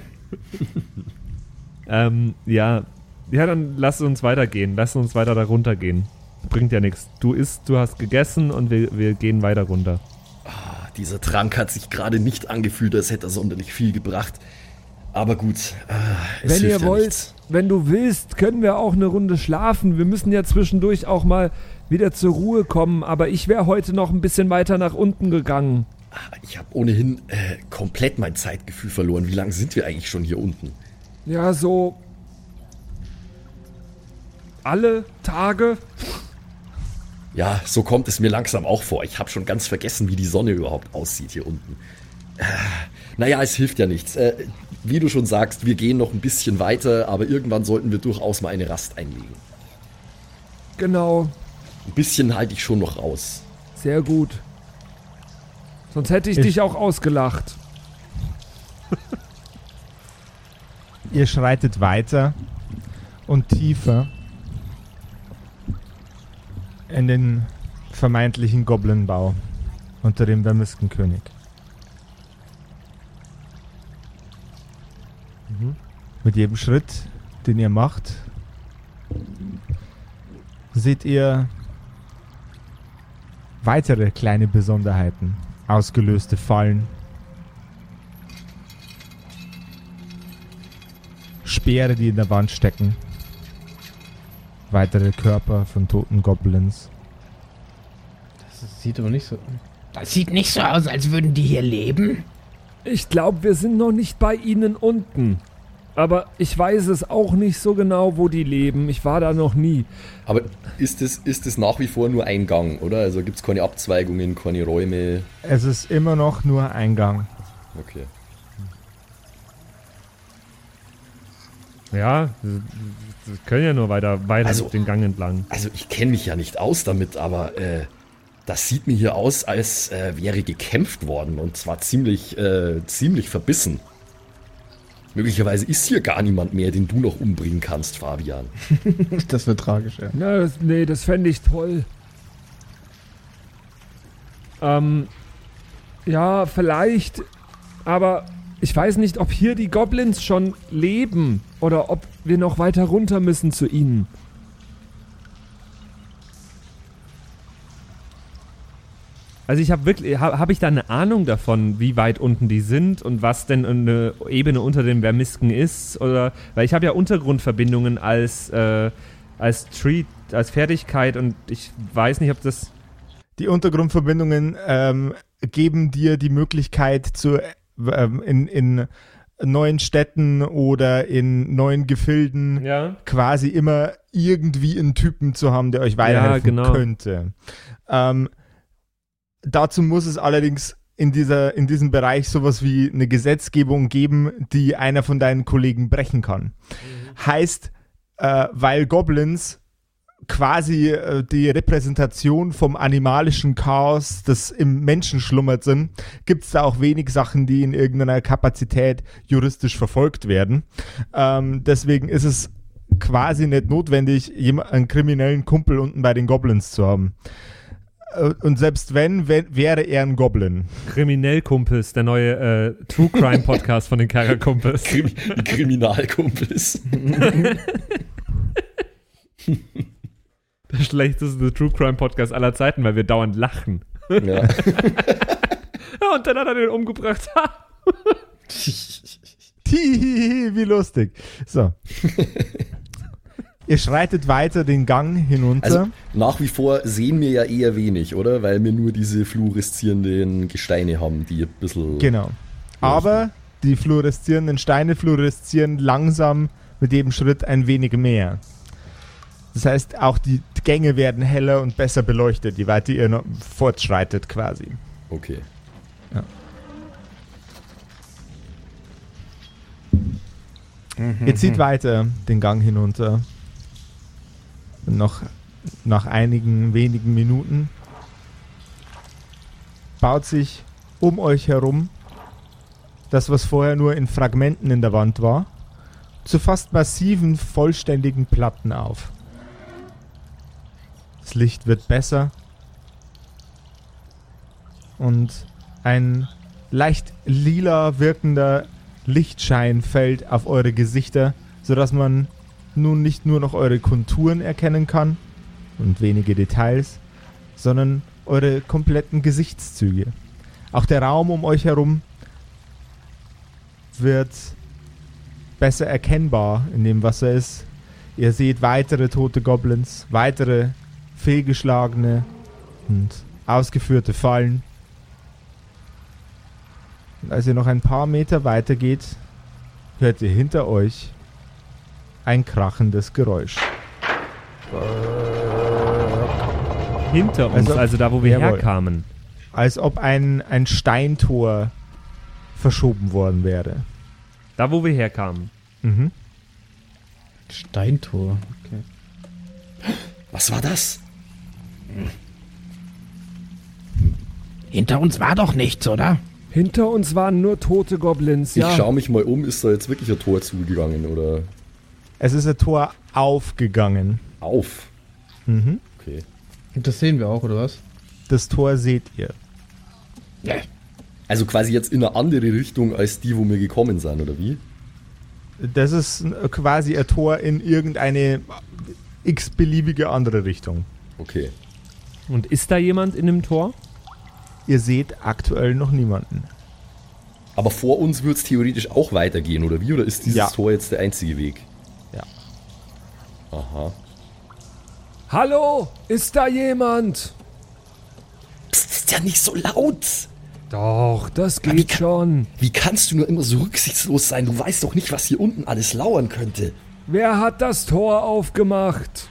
ähm, ja. Ja, dann lass uns weitergehen. Lass uns weiter da runtergehen. Bringt ja nichts. Du isst, du hast gegessen und wir, wir gehen weiter runter. Dieser Trank hat sich gerade nicht angefühlt, als hätte er sonderlich viel gebracht. Aber gut, es Wenn hilft ihr ja wollt, nichts. wenn du willst, können wir auch eine Runde schlafen. Wir müssen ja zwischendurch auch mal wieder zur Ruhe kommen, aber ich wäre heute noch ein bisschen weiter nach unten gegangen. Ich habe ohnehin äh, komplett mein Zeitgefühl verloren. Wie lange sind wir eigentlich schon hier unten? Ja, so alle Tage. Ja, so kommt es mir langsam auch vor. Ich habe schon ganz vergessen, wie die Sonne überhaupt aussieht hier unten. Äh, naja, es hilft ja nichts. Äh, wie du schon sagst, wir gehen noch ein bisschen weiter, aber irgendwann sollten wir durchaus mal eine Rast einlegen. Genau, Ein bisschen halte ich schon noch raus. sehr gut. Sonst hätte ich, Ich- dich auch ausgelacht. Ihr schreitet weiter und tiefer in den vermeintlichen Goblinbau unter dem Vermiskenkönig. Mit jedem Schritt, den ihr macht, seht ihr weitere kleine Besonderheiten, ausgelöste Fallen, Speere, die in der Wand stecken. Weitere Körper von toten Goblins. Das sieht aber nicht so. Das sieht nicht so aus, als würden die hier leben. Ich glaube, wir sind noch nicht bei ihnen unten. Aber ich weiß es auch nicht so genau, wo die leben. Ich war da noch nie. Aber ist es, ist es nach wie vor nur ein Gang, oder? Also gibt es keine Abzweigungen, keine Räume? Es ist immer noch nur ein Gang. Okay. Ja, wir wir können ja nur weiter, weiter Also- den Gang entlang. Also ich kenne mich ja nicht aus damit, aber äh, das sieht mir hier aus, als äh, wäre gekämpft worden und zwar ziemlich, äh, ziemlich verbissen. Möglicherweise ist hier gar niemand mehr, den du noch umbringen kannst, Fabian. Das wird tragisch, ja. Na, das, nee, das fände ich toll. Ähm, ja, vielleicht. Aber ich weiß nicht, ob hier die Goblins schon leben oder ob wir noch weiter runter müssen zu ihnen. Also ich habe wirklich, habe hab ich da eine Ahnung davon, wie weit unten die sind und was denn eine Ebene unter dem Vermisken ist? Oder weil ich habe ja Untergrundverbindungen als äh, als Treat, als Fertigkeit und ich weiß nicht, ob das Die Untergrundverbindungen ähm, geben dir die Möglichkeit, zu, ähm, in, in neuen Städten oder in neuen Gefilden ja quasi immer irgendwie einen Typen zu haben, der euch weiterhelfen genau. könnte. Ähm, dazu muss es allerdings in, dieser, in diesem Bereich sowas wie eine Gesetzgebung geben, die einer von deinen Kollegen brechen kann. Heißt, äh, weil Goblins quasi äh, die Repräsentation vom animalischen Chaos, das im Menschen schlummert sind, gibt es da auch wenig Sachen, die in irgendeiner Kapazität juristisch verfolgt werden. Ähm, deswegen ist es quasi nicht notwendig, einen kriminellen Kumpel unten bei den Goblins zu haben. Äh, Und selbst wenn, wenn wäre er ein Goblin. Kriminellkumpels, der neue äh, True Crime Podcast von den Kerkerkumpels. Krimi Kriminalkumpels. Der schlechteste True Crime Podcast aller Zeiten, weil wir dauernd lachen. ja. Ja, und dann hat er den umgebracht. Wie lustig. So. Ihr schreitet weiter den Gang hinunter. Also nach wie vor sehen wir ja eher wenig, oder? Weil wir nur diese fluoreszierenden Gesteine haben, die ein bisschen... Genau. Aber die fluoreszierenden Steine fluoreszieren langsam mit jedem Schritt ein wenig mehr. Das heißt, auch die Gänge werden heller und besser beleuchtet, je weiter ihr noch fortschreitet quasi. Okay. Ihr zieht weiter den Gang hinunter. Noch nach einigen wenigen Minuten baut sich um euch herum das, was vorher nur in Fragmenten in der Wand war, zu fast massiven, vollständigen Platten auf. Das Licht wird besser und ein leicht lila wirkender Lichtschein fällt auf eure Gesichter, sodass man nun nicht nur noch eure Konturen erkennen kann und wenige Details, sondern eure kompletten Gesichtszüge. Auch der Raum um euch herum wird besser erkennbar in dem, was er ist. Ihr seht weitere tote Goblins, weitere fehlgeschlagene und ausgeführte Fallen. Und als ihr noch ein paar Meter weiter geht, hört ihr hinter euch ein krachendes Geräusch. Hinter uns, also, Also- da, wo wir Jawohl. herkamen. Als ob ein, ein Steintor verschoben worden wäre. Da, wo wir herkamen. Mhm. Steintor. Okay. Was war das? Hinter uns war doch nichts, oder? Hinter uns waren nur tote Goblins, ja. Ich schaue mich mal um, ist da jetzt wirklich ein Tor zugegangen oder Es ist ein Tor aufgegangen. auf? Mhm. Okay. Und das sehen wir auch, oder was? Das Tor seht ihr. Ja. Also quasi jetzt in eine andere Richtung als die, wo wir gekommen sind, oder wie? Das ist quasi ein Tor in irgendeine x-beliebige andere Richtung. Okay. Und ist da jemand in dem Tor? Ihr seht aktuell noch niemanden. Aber vor uns wird es theoretisch auch weitergehen, oder wie? Oder ist dieses Ja. Tor jetzt der einzige Weg? Aha. Hallo, ist da jemand? Psst, ist ja nicht so laut! Doch, das wie geht kann- schon. Wie kannst du nur immer so rücksichtslos sein? Du weißt doch nicht, was hier unten alles lauern könnte. Wer hat das Tor aufgemacht?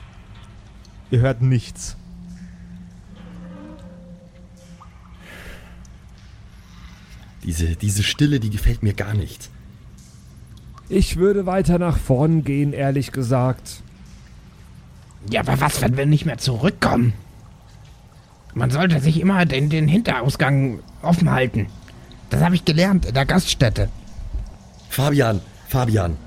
Ihr hört nichts. Diese, diese Stille, die gefällt mir gar nicht. Ich würde weiter nach vorn gehen, ehrlich gesagt. Ja, aber was, wenn wir nicht mehr zurückkommen? Man sollte sich immer den, den Hinterausgang offen halten. Das habe ich gelernt in der Gaststätte. Fabian, Fabian.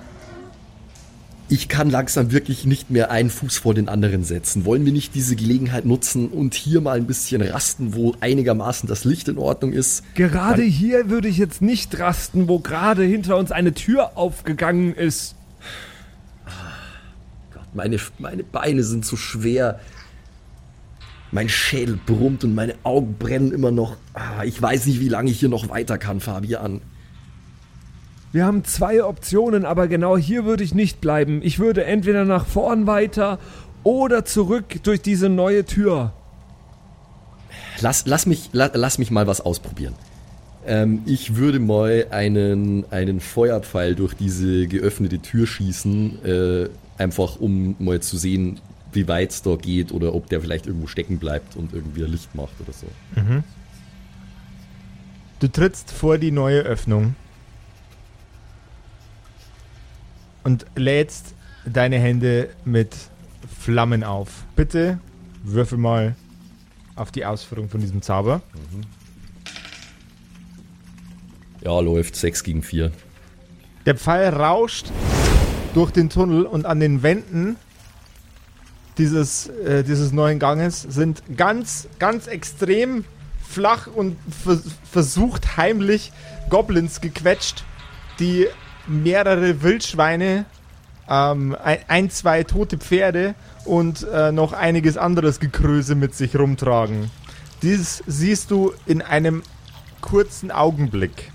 Ich kann langsam wirklich nicht mehr einen Fuß vor den anderen setzen. Wollen wir nicht diese Gelegenheit nutzen und hier mal ein bisschen rasten, wo einigermaßen das Licht in Ordnung ist? Gerade hier würde ich jetzt nicht rasten, wo gerade hinter uns eine Tür aufgegangen ist. Meine, meine Beine sind so schwer. Mein Schädel brummt und meine Augen brennen immer noch. Ah, ich weiß nicht, wie lange ich hier noch weiter kann, Fabian. Wir haben zwei Optionen, aber genau hier würde ich nicht bleiben. Ich würde entweder nach vorn weiter oder zurück durch diese neue Tür. Lass, lass, mich, la, lass mich mal was ausprobieren. Ähm, ich würde mal einen, einen Feuerpfeil durch diese geöffnete Tür schießen, äh, einfach um mal zu sehen, wie weit es da geht oder ob der vielleicht irgendwo stecken bleibt und irgendwie ein Licht macht oder so. Du trittst vor die neue Öffnung und lädst deine Hände mit Flammen auf. Bitte würfel mal auf die Ausführung von diesem Zauber. Ja, läuft 6 gegen 4. Der Pfeil rauscht durch den Tunnel und an den Wänden dieses, äh, dieses neuen Ganges sind ganz, ganz extrem flach und vers versucht heimlich Goblins gequetscht, die mehrere Wildschweine, ähm, ein, ein, zwei tote Pferde und äh, noch einiges anderes Gekröse mit sich rumtragen. Dies siehst du in einem kurzen Augenblick.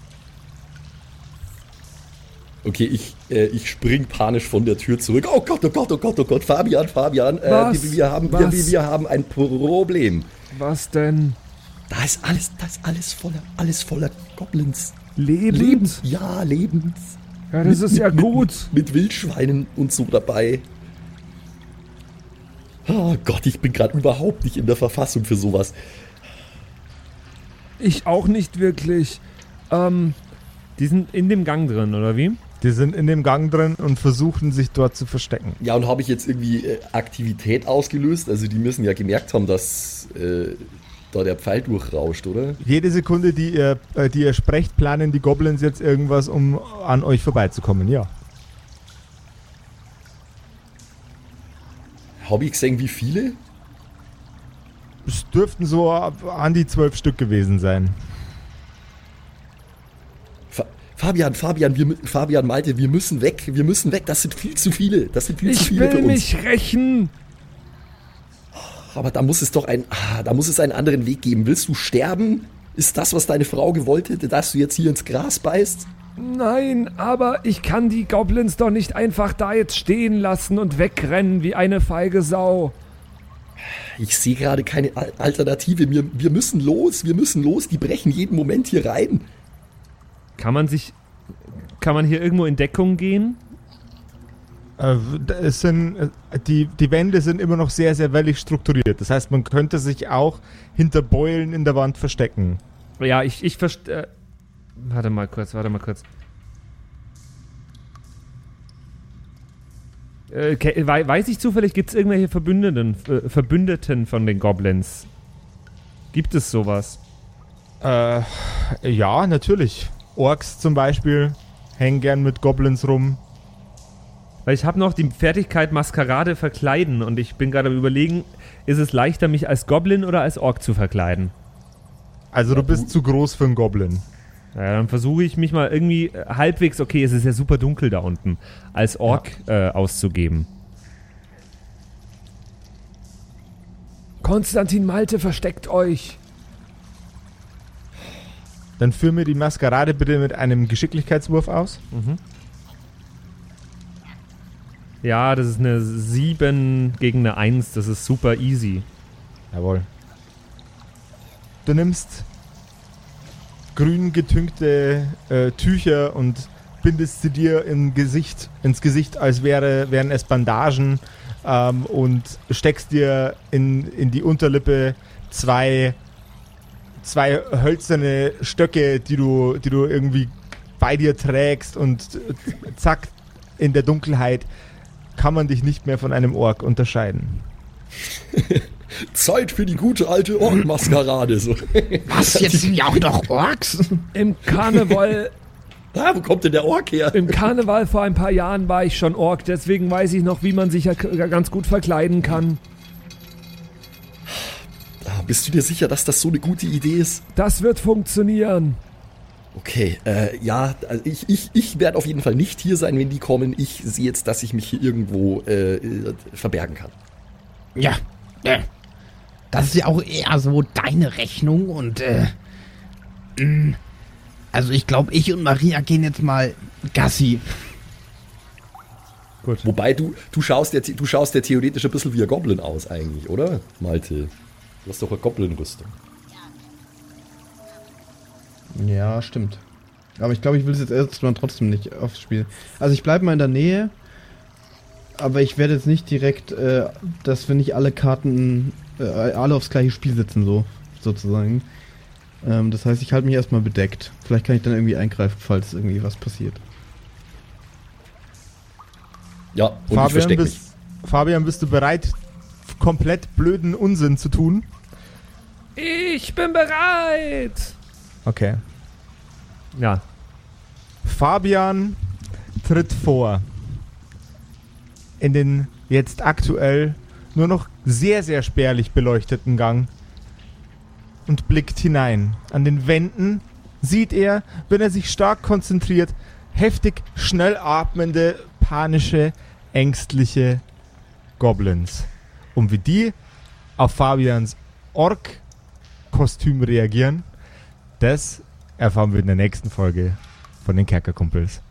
Okay, ich, äh, ich spring panisch von der Tür zurück. Oh Gott, oh Gott, oh Gott, oh Gott, Fabian, Fabian, äh, wir, haben, wir, wir, haben ein Problem. Was denn? Da ist alles, da ist alles voller, alles voller Goblins. Lebend? Lebend, ja, lebend. Ja, das ist ja gut. Mit Wildschweinen und so dabei. Oh Gott, ich bin gerade überhaupt nicht in der Verfassung für sowas. Ich auch nicht wirklich. Ähm, Die sind in dem Gang drin, oder wie? Die sind in dem Gang drin und versuchen sich dort zu verstecken. Ja, und habe ich jetzt irgendwie äh, Aktivität ausgelöst? Also die müssen ja gemerkt haben, dass, äh, da der Pfeil durchrauscht, oder? Jede Sekunde, die ihr, äh, die ihr sprecht, planen die Goblins jetzt irgendwas, um an euch vorbeizukommen, ja. Habe ich gesehen, wie viele? Es dürften so an die zwölf Stück gewesen sein. Fa Fabian, Fabian, wir, Fabian Malte, wir müssen weg, wir müssen weg, das sind viel zu viele, das sind viel zu Ich viele für will uns. mich rächen. Aber da muss es doch ein, ah, da muss es einen anderen Weg geben. Willst du sterben? Ist das, was deine Frau gewollt hätte, dass du jetzt hier ins Gras beißt? Nein, aber ich kann die Goblins doch nicht einfach da jetzt stehen lassen und wegrennen wie eine feige Sau. Ich sehe gerade keine Al Alternative. Wir, wir müssen los, wir müssen los. Die brechen jeden Moment hier rein. Kann man sich. Kann man hier irgendwo in Deckung gehen? Äh, Es sind, äh, die, die Wände sind immer noch sehr, sehr wellig strukturiert. Das heißt, man könnte sich auch hinter Beulen in der Wand verstecken. Ja, ich, ich verstehe. Warte mal kurz, warte mal kurz. Äh, weiß ich zufällig, gibt es irgendwelche Verbündeten, äh, Verbündeten von den Goblins? Gibt es sowas? Äh, ja, natürlich. Orks zum Beispiel hängen gern mit Goblins rum. Weil ich habe noch die Fertigkeit Maskerade verkleiden und ich bin gerade am überlegen, ist es leichter, mich als Goblin oder als Ork zu verkleiden? Also du bist zu groß für einen Goblin. Ja, dann versuche ich mich mal irgendwie äh, halbwegs, okay, es ist ja super dunkel da unten, als Ork äh, auszugeben. Konstantin Malte, versteckt euch. Dann führ mir die Maskerade bitte mit einem Geschicklichkeitswurf aus. Ja, das ist eine 7 gegen eine 1, das ist super easy. Jawohl. Du nimmst grün getünkte äh, Tücher und bindest sie dir in Gesicht, ins Gesicht, als wäre, wären es Bandagen ähm, und steckst dir in, in die Unterlippe zwei, zwei hölzerne Stöcke, die du, die du irgendwie bei dir trägst und äh, zack, in der Dunkelheit kann man dich nicht mehr von einem Ork unterscheiden. Zeit für die gute alte Ork-Maskerade. So. Was, jetzt sind ja auch noch Orks? Im Karneval, ah, wo kommt denn der Ork her? im Karneval vor ein paar Jahren war ich schon Ork, deswegen weiß ich noch, wie man sich ja ganz gut verkleiden kann. Bist du dir sicher, dass das so eine gute Idee ist? Das wird funktionieren. Okay, äh, ja, also ich, ich, ich werde auf jeden Fall nicht hier sein, wenn die kommen. Ich sehe jetzt, dass ich mich hier irgendwo äh, äh, verbergen kann. Ja, ja. Das ist ja auch eher so deine Rechnung und, äh, mh, also ich glaube, ich und Maria gehen jetzt mal Gassi. Wobei du, du schaust ja, du schaust ja theoretisch ein bisschen wie ein Goblin aus eigentlich, oder? Malte. Du hast doch eine Goblin-Rüstung. Ja, stimmt. Aber ich glaube, ich will es jetzt erstmal trotzdem nicht aufs Spiel. Also ich bleibe mal in der Nähe, aber ich werde jetzt nicht direkt, äh, dass wir nicht alle Karten, äh, alle aufs gleiche Spiel sitzen, so, sozusagen. Ähm, das heißt, ich halte mich erstmal bedeckt. Vielleicht kann ich dann irgendwie eingreifen, falls irgendwie was passiert. Ja, und ich Fabian mich. bist, Fabian, bist du bereit, komplett blöden Unsinn zu tun? Ich bin bereit. Okay. Ja, Fabian tritt vor in den jetzt aktuell nur noch sehr, sehr spärlich beleuchteten Gang und blickt hinein. An den Wänden sieht er, wenn er sich stark konzentriert, heftig schnell atmende, panische, ängstliche Goblins. Und wie die auf Fabians Ork-Kostüm reagieren, das erfahren wir in der nächsten Folge von den Kerkerkumpels.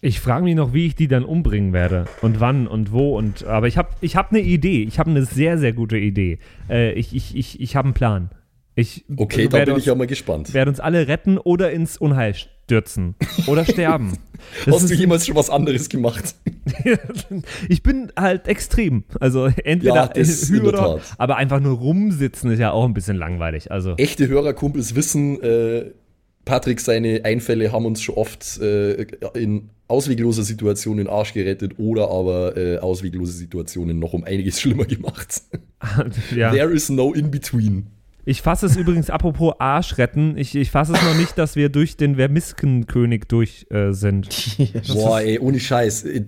ich frage mich noch, wie ich die dann umbringen werde und wann und wo und aber ich habe ich hab eine Idee, ich habe eine sehr sehr gute Idee. Äh, ich ich ich ich habe einen Plan. Ich Okay, da werde bin uns, ich ja mal gespannt. werde uns alle retten oder ins Unheil stürzen oder sterben. Das Hast du jemals schon was anderes gemacht? ich bin halt extrem. Also entweder Ja, Hörer, aber einfach nur rumsitzen ist ja auch ein bisschen langweilig. Also Echte Hörerkumpels wissen, äh, Patrick, seine Einfälle haben uns schon oft äh, in auswegloser Situation in Arsch gerettet oder aber äh, ausweglose Situationen noch um einiges schlimmer gemacht. ja. There is no in between. Ich fasse es übrigens, apropos Arsch retten, ich, ich fasse es noch nicht, dass wir durch den Vermiskenkönig durch äh, sind. Boah, ey, ohne Scheiß. Äh,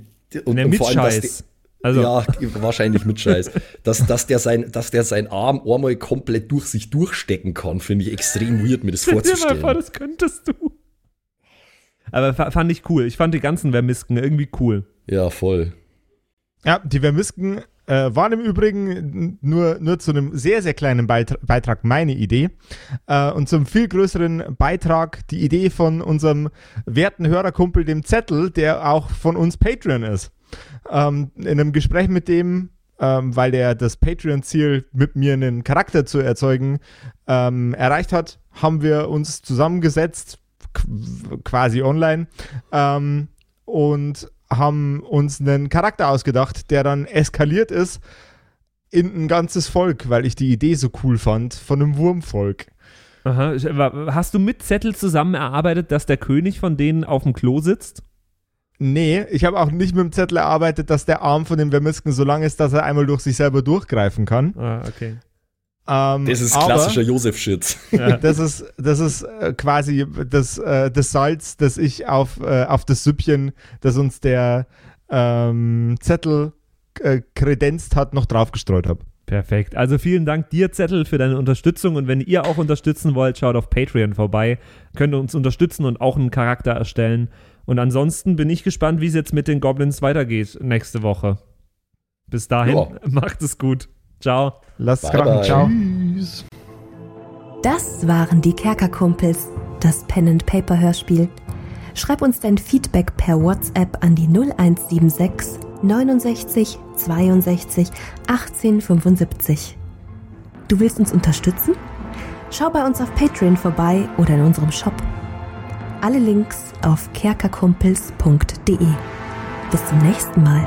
Und, Ne, und mit vor allem, dass Scheiß. Also, ja, wahrscheinlich mit Scheiß. dass, dass, der sein, dass der seinen Arm einmal komplett durch sich durchstecken kann, finde ich extrem weird, mir das stell dir mal vor, vorzustellen. das könntest du. Aber fa- fand ich cool. Ich fand die ganzen Vermisken irgendwie cool. Ja, voll. Ja, die Vermisken äh, waren im Übrigen nur, nur zu einem sehr, sehr kleinen Beitra Beitrag meine Idee. Äh, und zum viel größeren Beitrag die Idee von unserem werten Hörerkumpel, dem Zettel, der auch von uns Patreon ist. Ähm, in einem Gespräch mit dem, ähm, weil der das Patreon-Ziel, mit mir einen Charakter zu erzeugen, ähm, erreicht hat, haben wir uns zusammengesetzt, qu- quasi online, ähm, und haben uns einen Charakter ausgedacht, der dann eskaliert ist in ein ganzes Volk, weil ich die Idee so cool fand, von einem Wurmvolk. Aha. Hast du mit Zettel zusammen erarbeitet, dass der König von denen auf dem Klo sitzt? Nee, ich habe auch nicht mit dem Zettel erarbeitet, dass der Arm von dem Vermisken so lang ist, dass er einmal durch sich selber durchgreifen kann. Ah, okay. Ähm, Das ist klassischer Josef-Shit. Das ist, das ist äh, quasi das, äh, das Salz, das ich auf, äh, auf das Süppchen, das uns der ähm, Zettel äh, kredenzt hat, noch draufgestreut habe. Perfekt. Also vielen Dank dir, Zettel, für deine Unterstützung. Und wenn ihr auch unterstützen wollt, schaut auf Patreon vorbei. Könnt ihr uns unterstützen und auch einen Charakter erstellen. Und ansonsten bin ich gespannt, wie es jetzt mit den Goblins weitergeht nächste Woche. Bis dahin, Ja. macht es gut. Ciao. Lasst Bye, krachen. bye. Ciao. Tschüss. Das waren die Kerkerkumpels, das Pen and Paper Hörspiel. Schreib uns dein Feedback per WhatsApp an die 0176 69 62 18 75. Du willst uns unterstützen? Schau bei uns auf Patreon vorbei oder in unserem Shop. Alle Links auf kerkerkumpels.de. Bis zum nächsten Mal.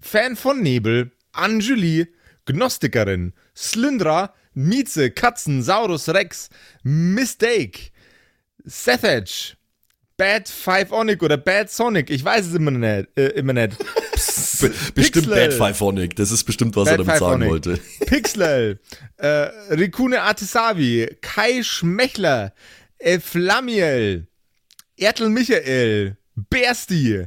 Fan von Nebel, Anjuli, Gnostikerin, Slyndra, Mieze, Katzen, Saurus Rex, Mistake, Sethage, Bad Five Onic oder Bad Sonic, ich weiß es immer nicht. Äh, immer nicht. Be bestimmt Pixel. Bad Five-Phonic. Das ist bestimmt, was er Bad damit sagen Five-Phonic. wollte. Pixlel, äh, Rikune Artisavi, Kai Schmechler, Eflamiel, Ertel Michael, Bersti,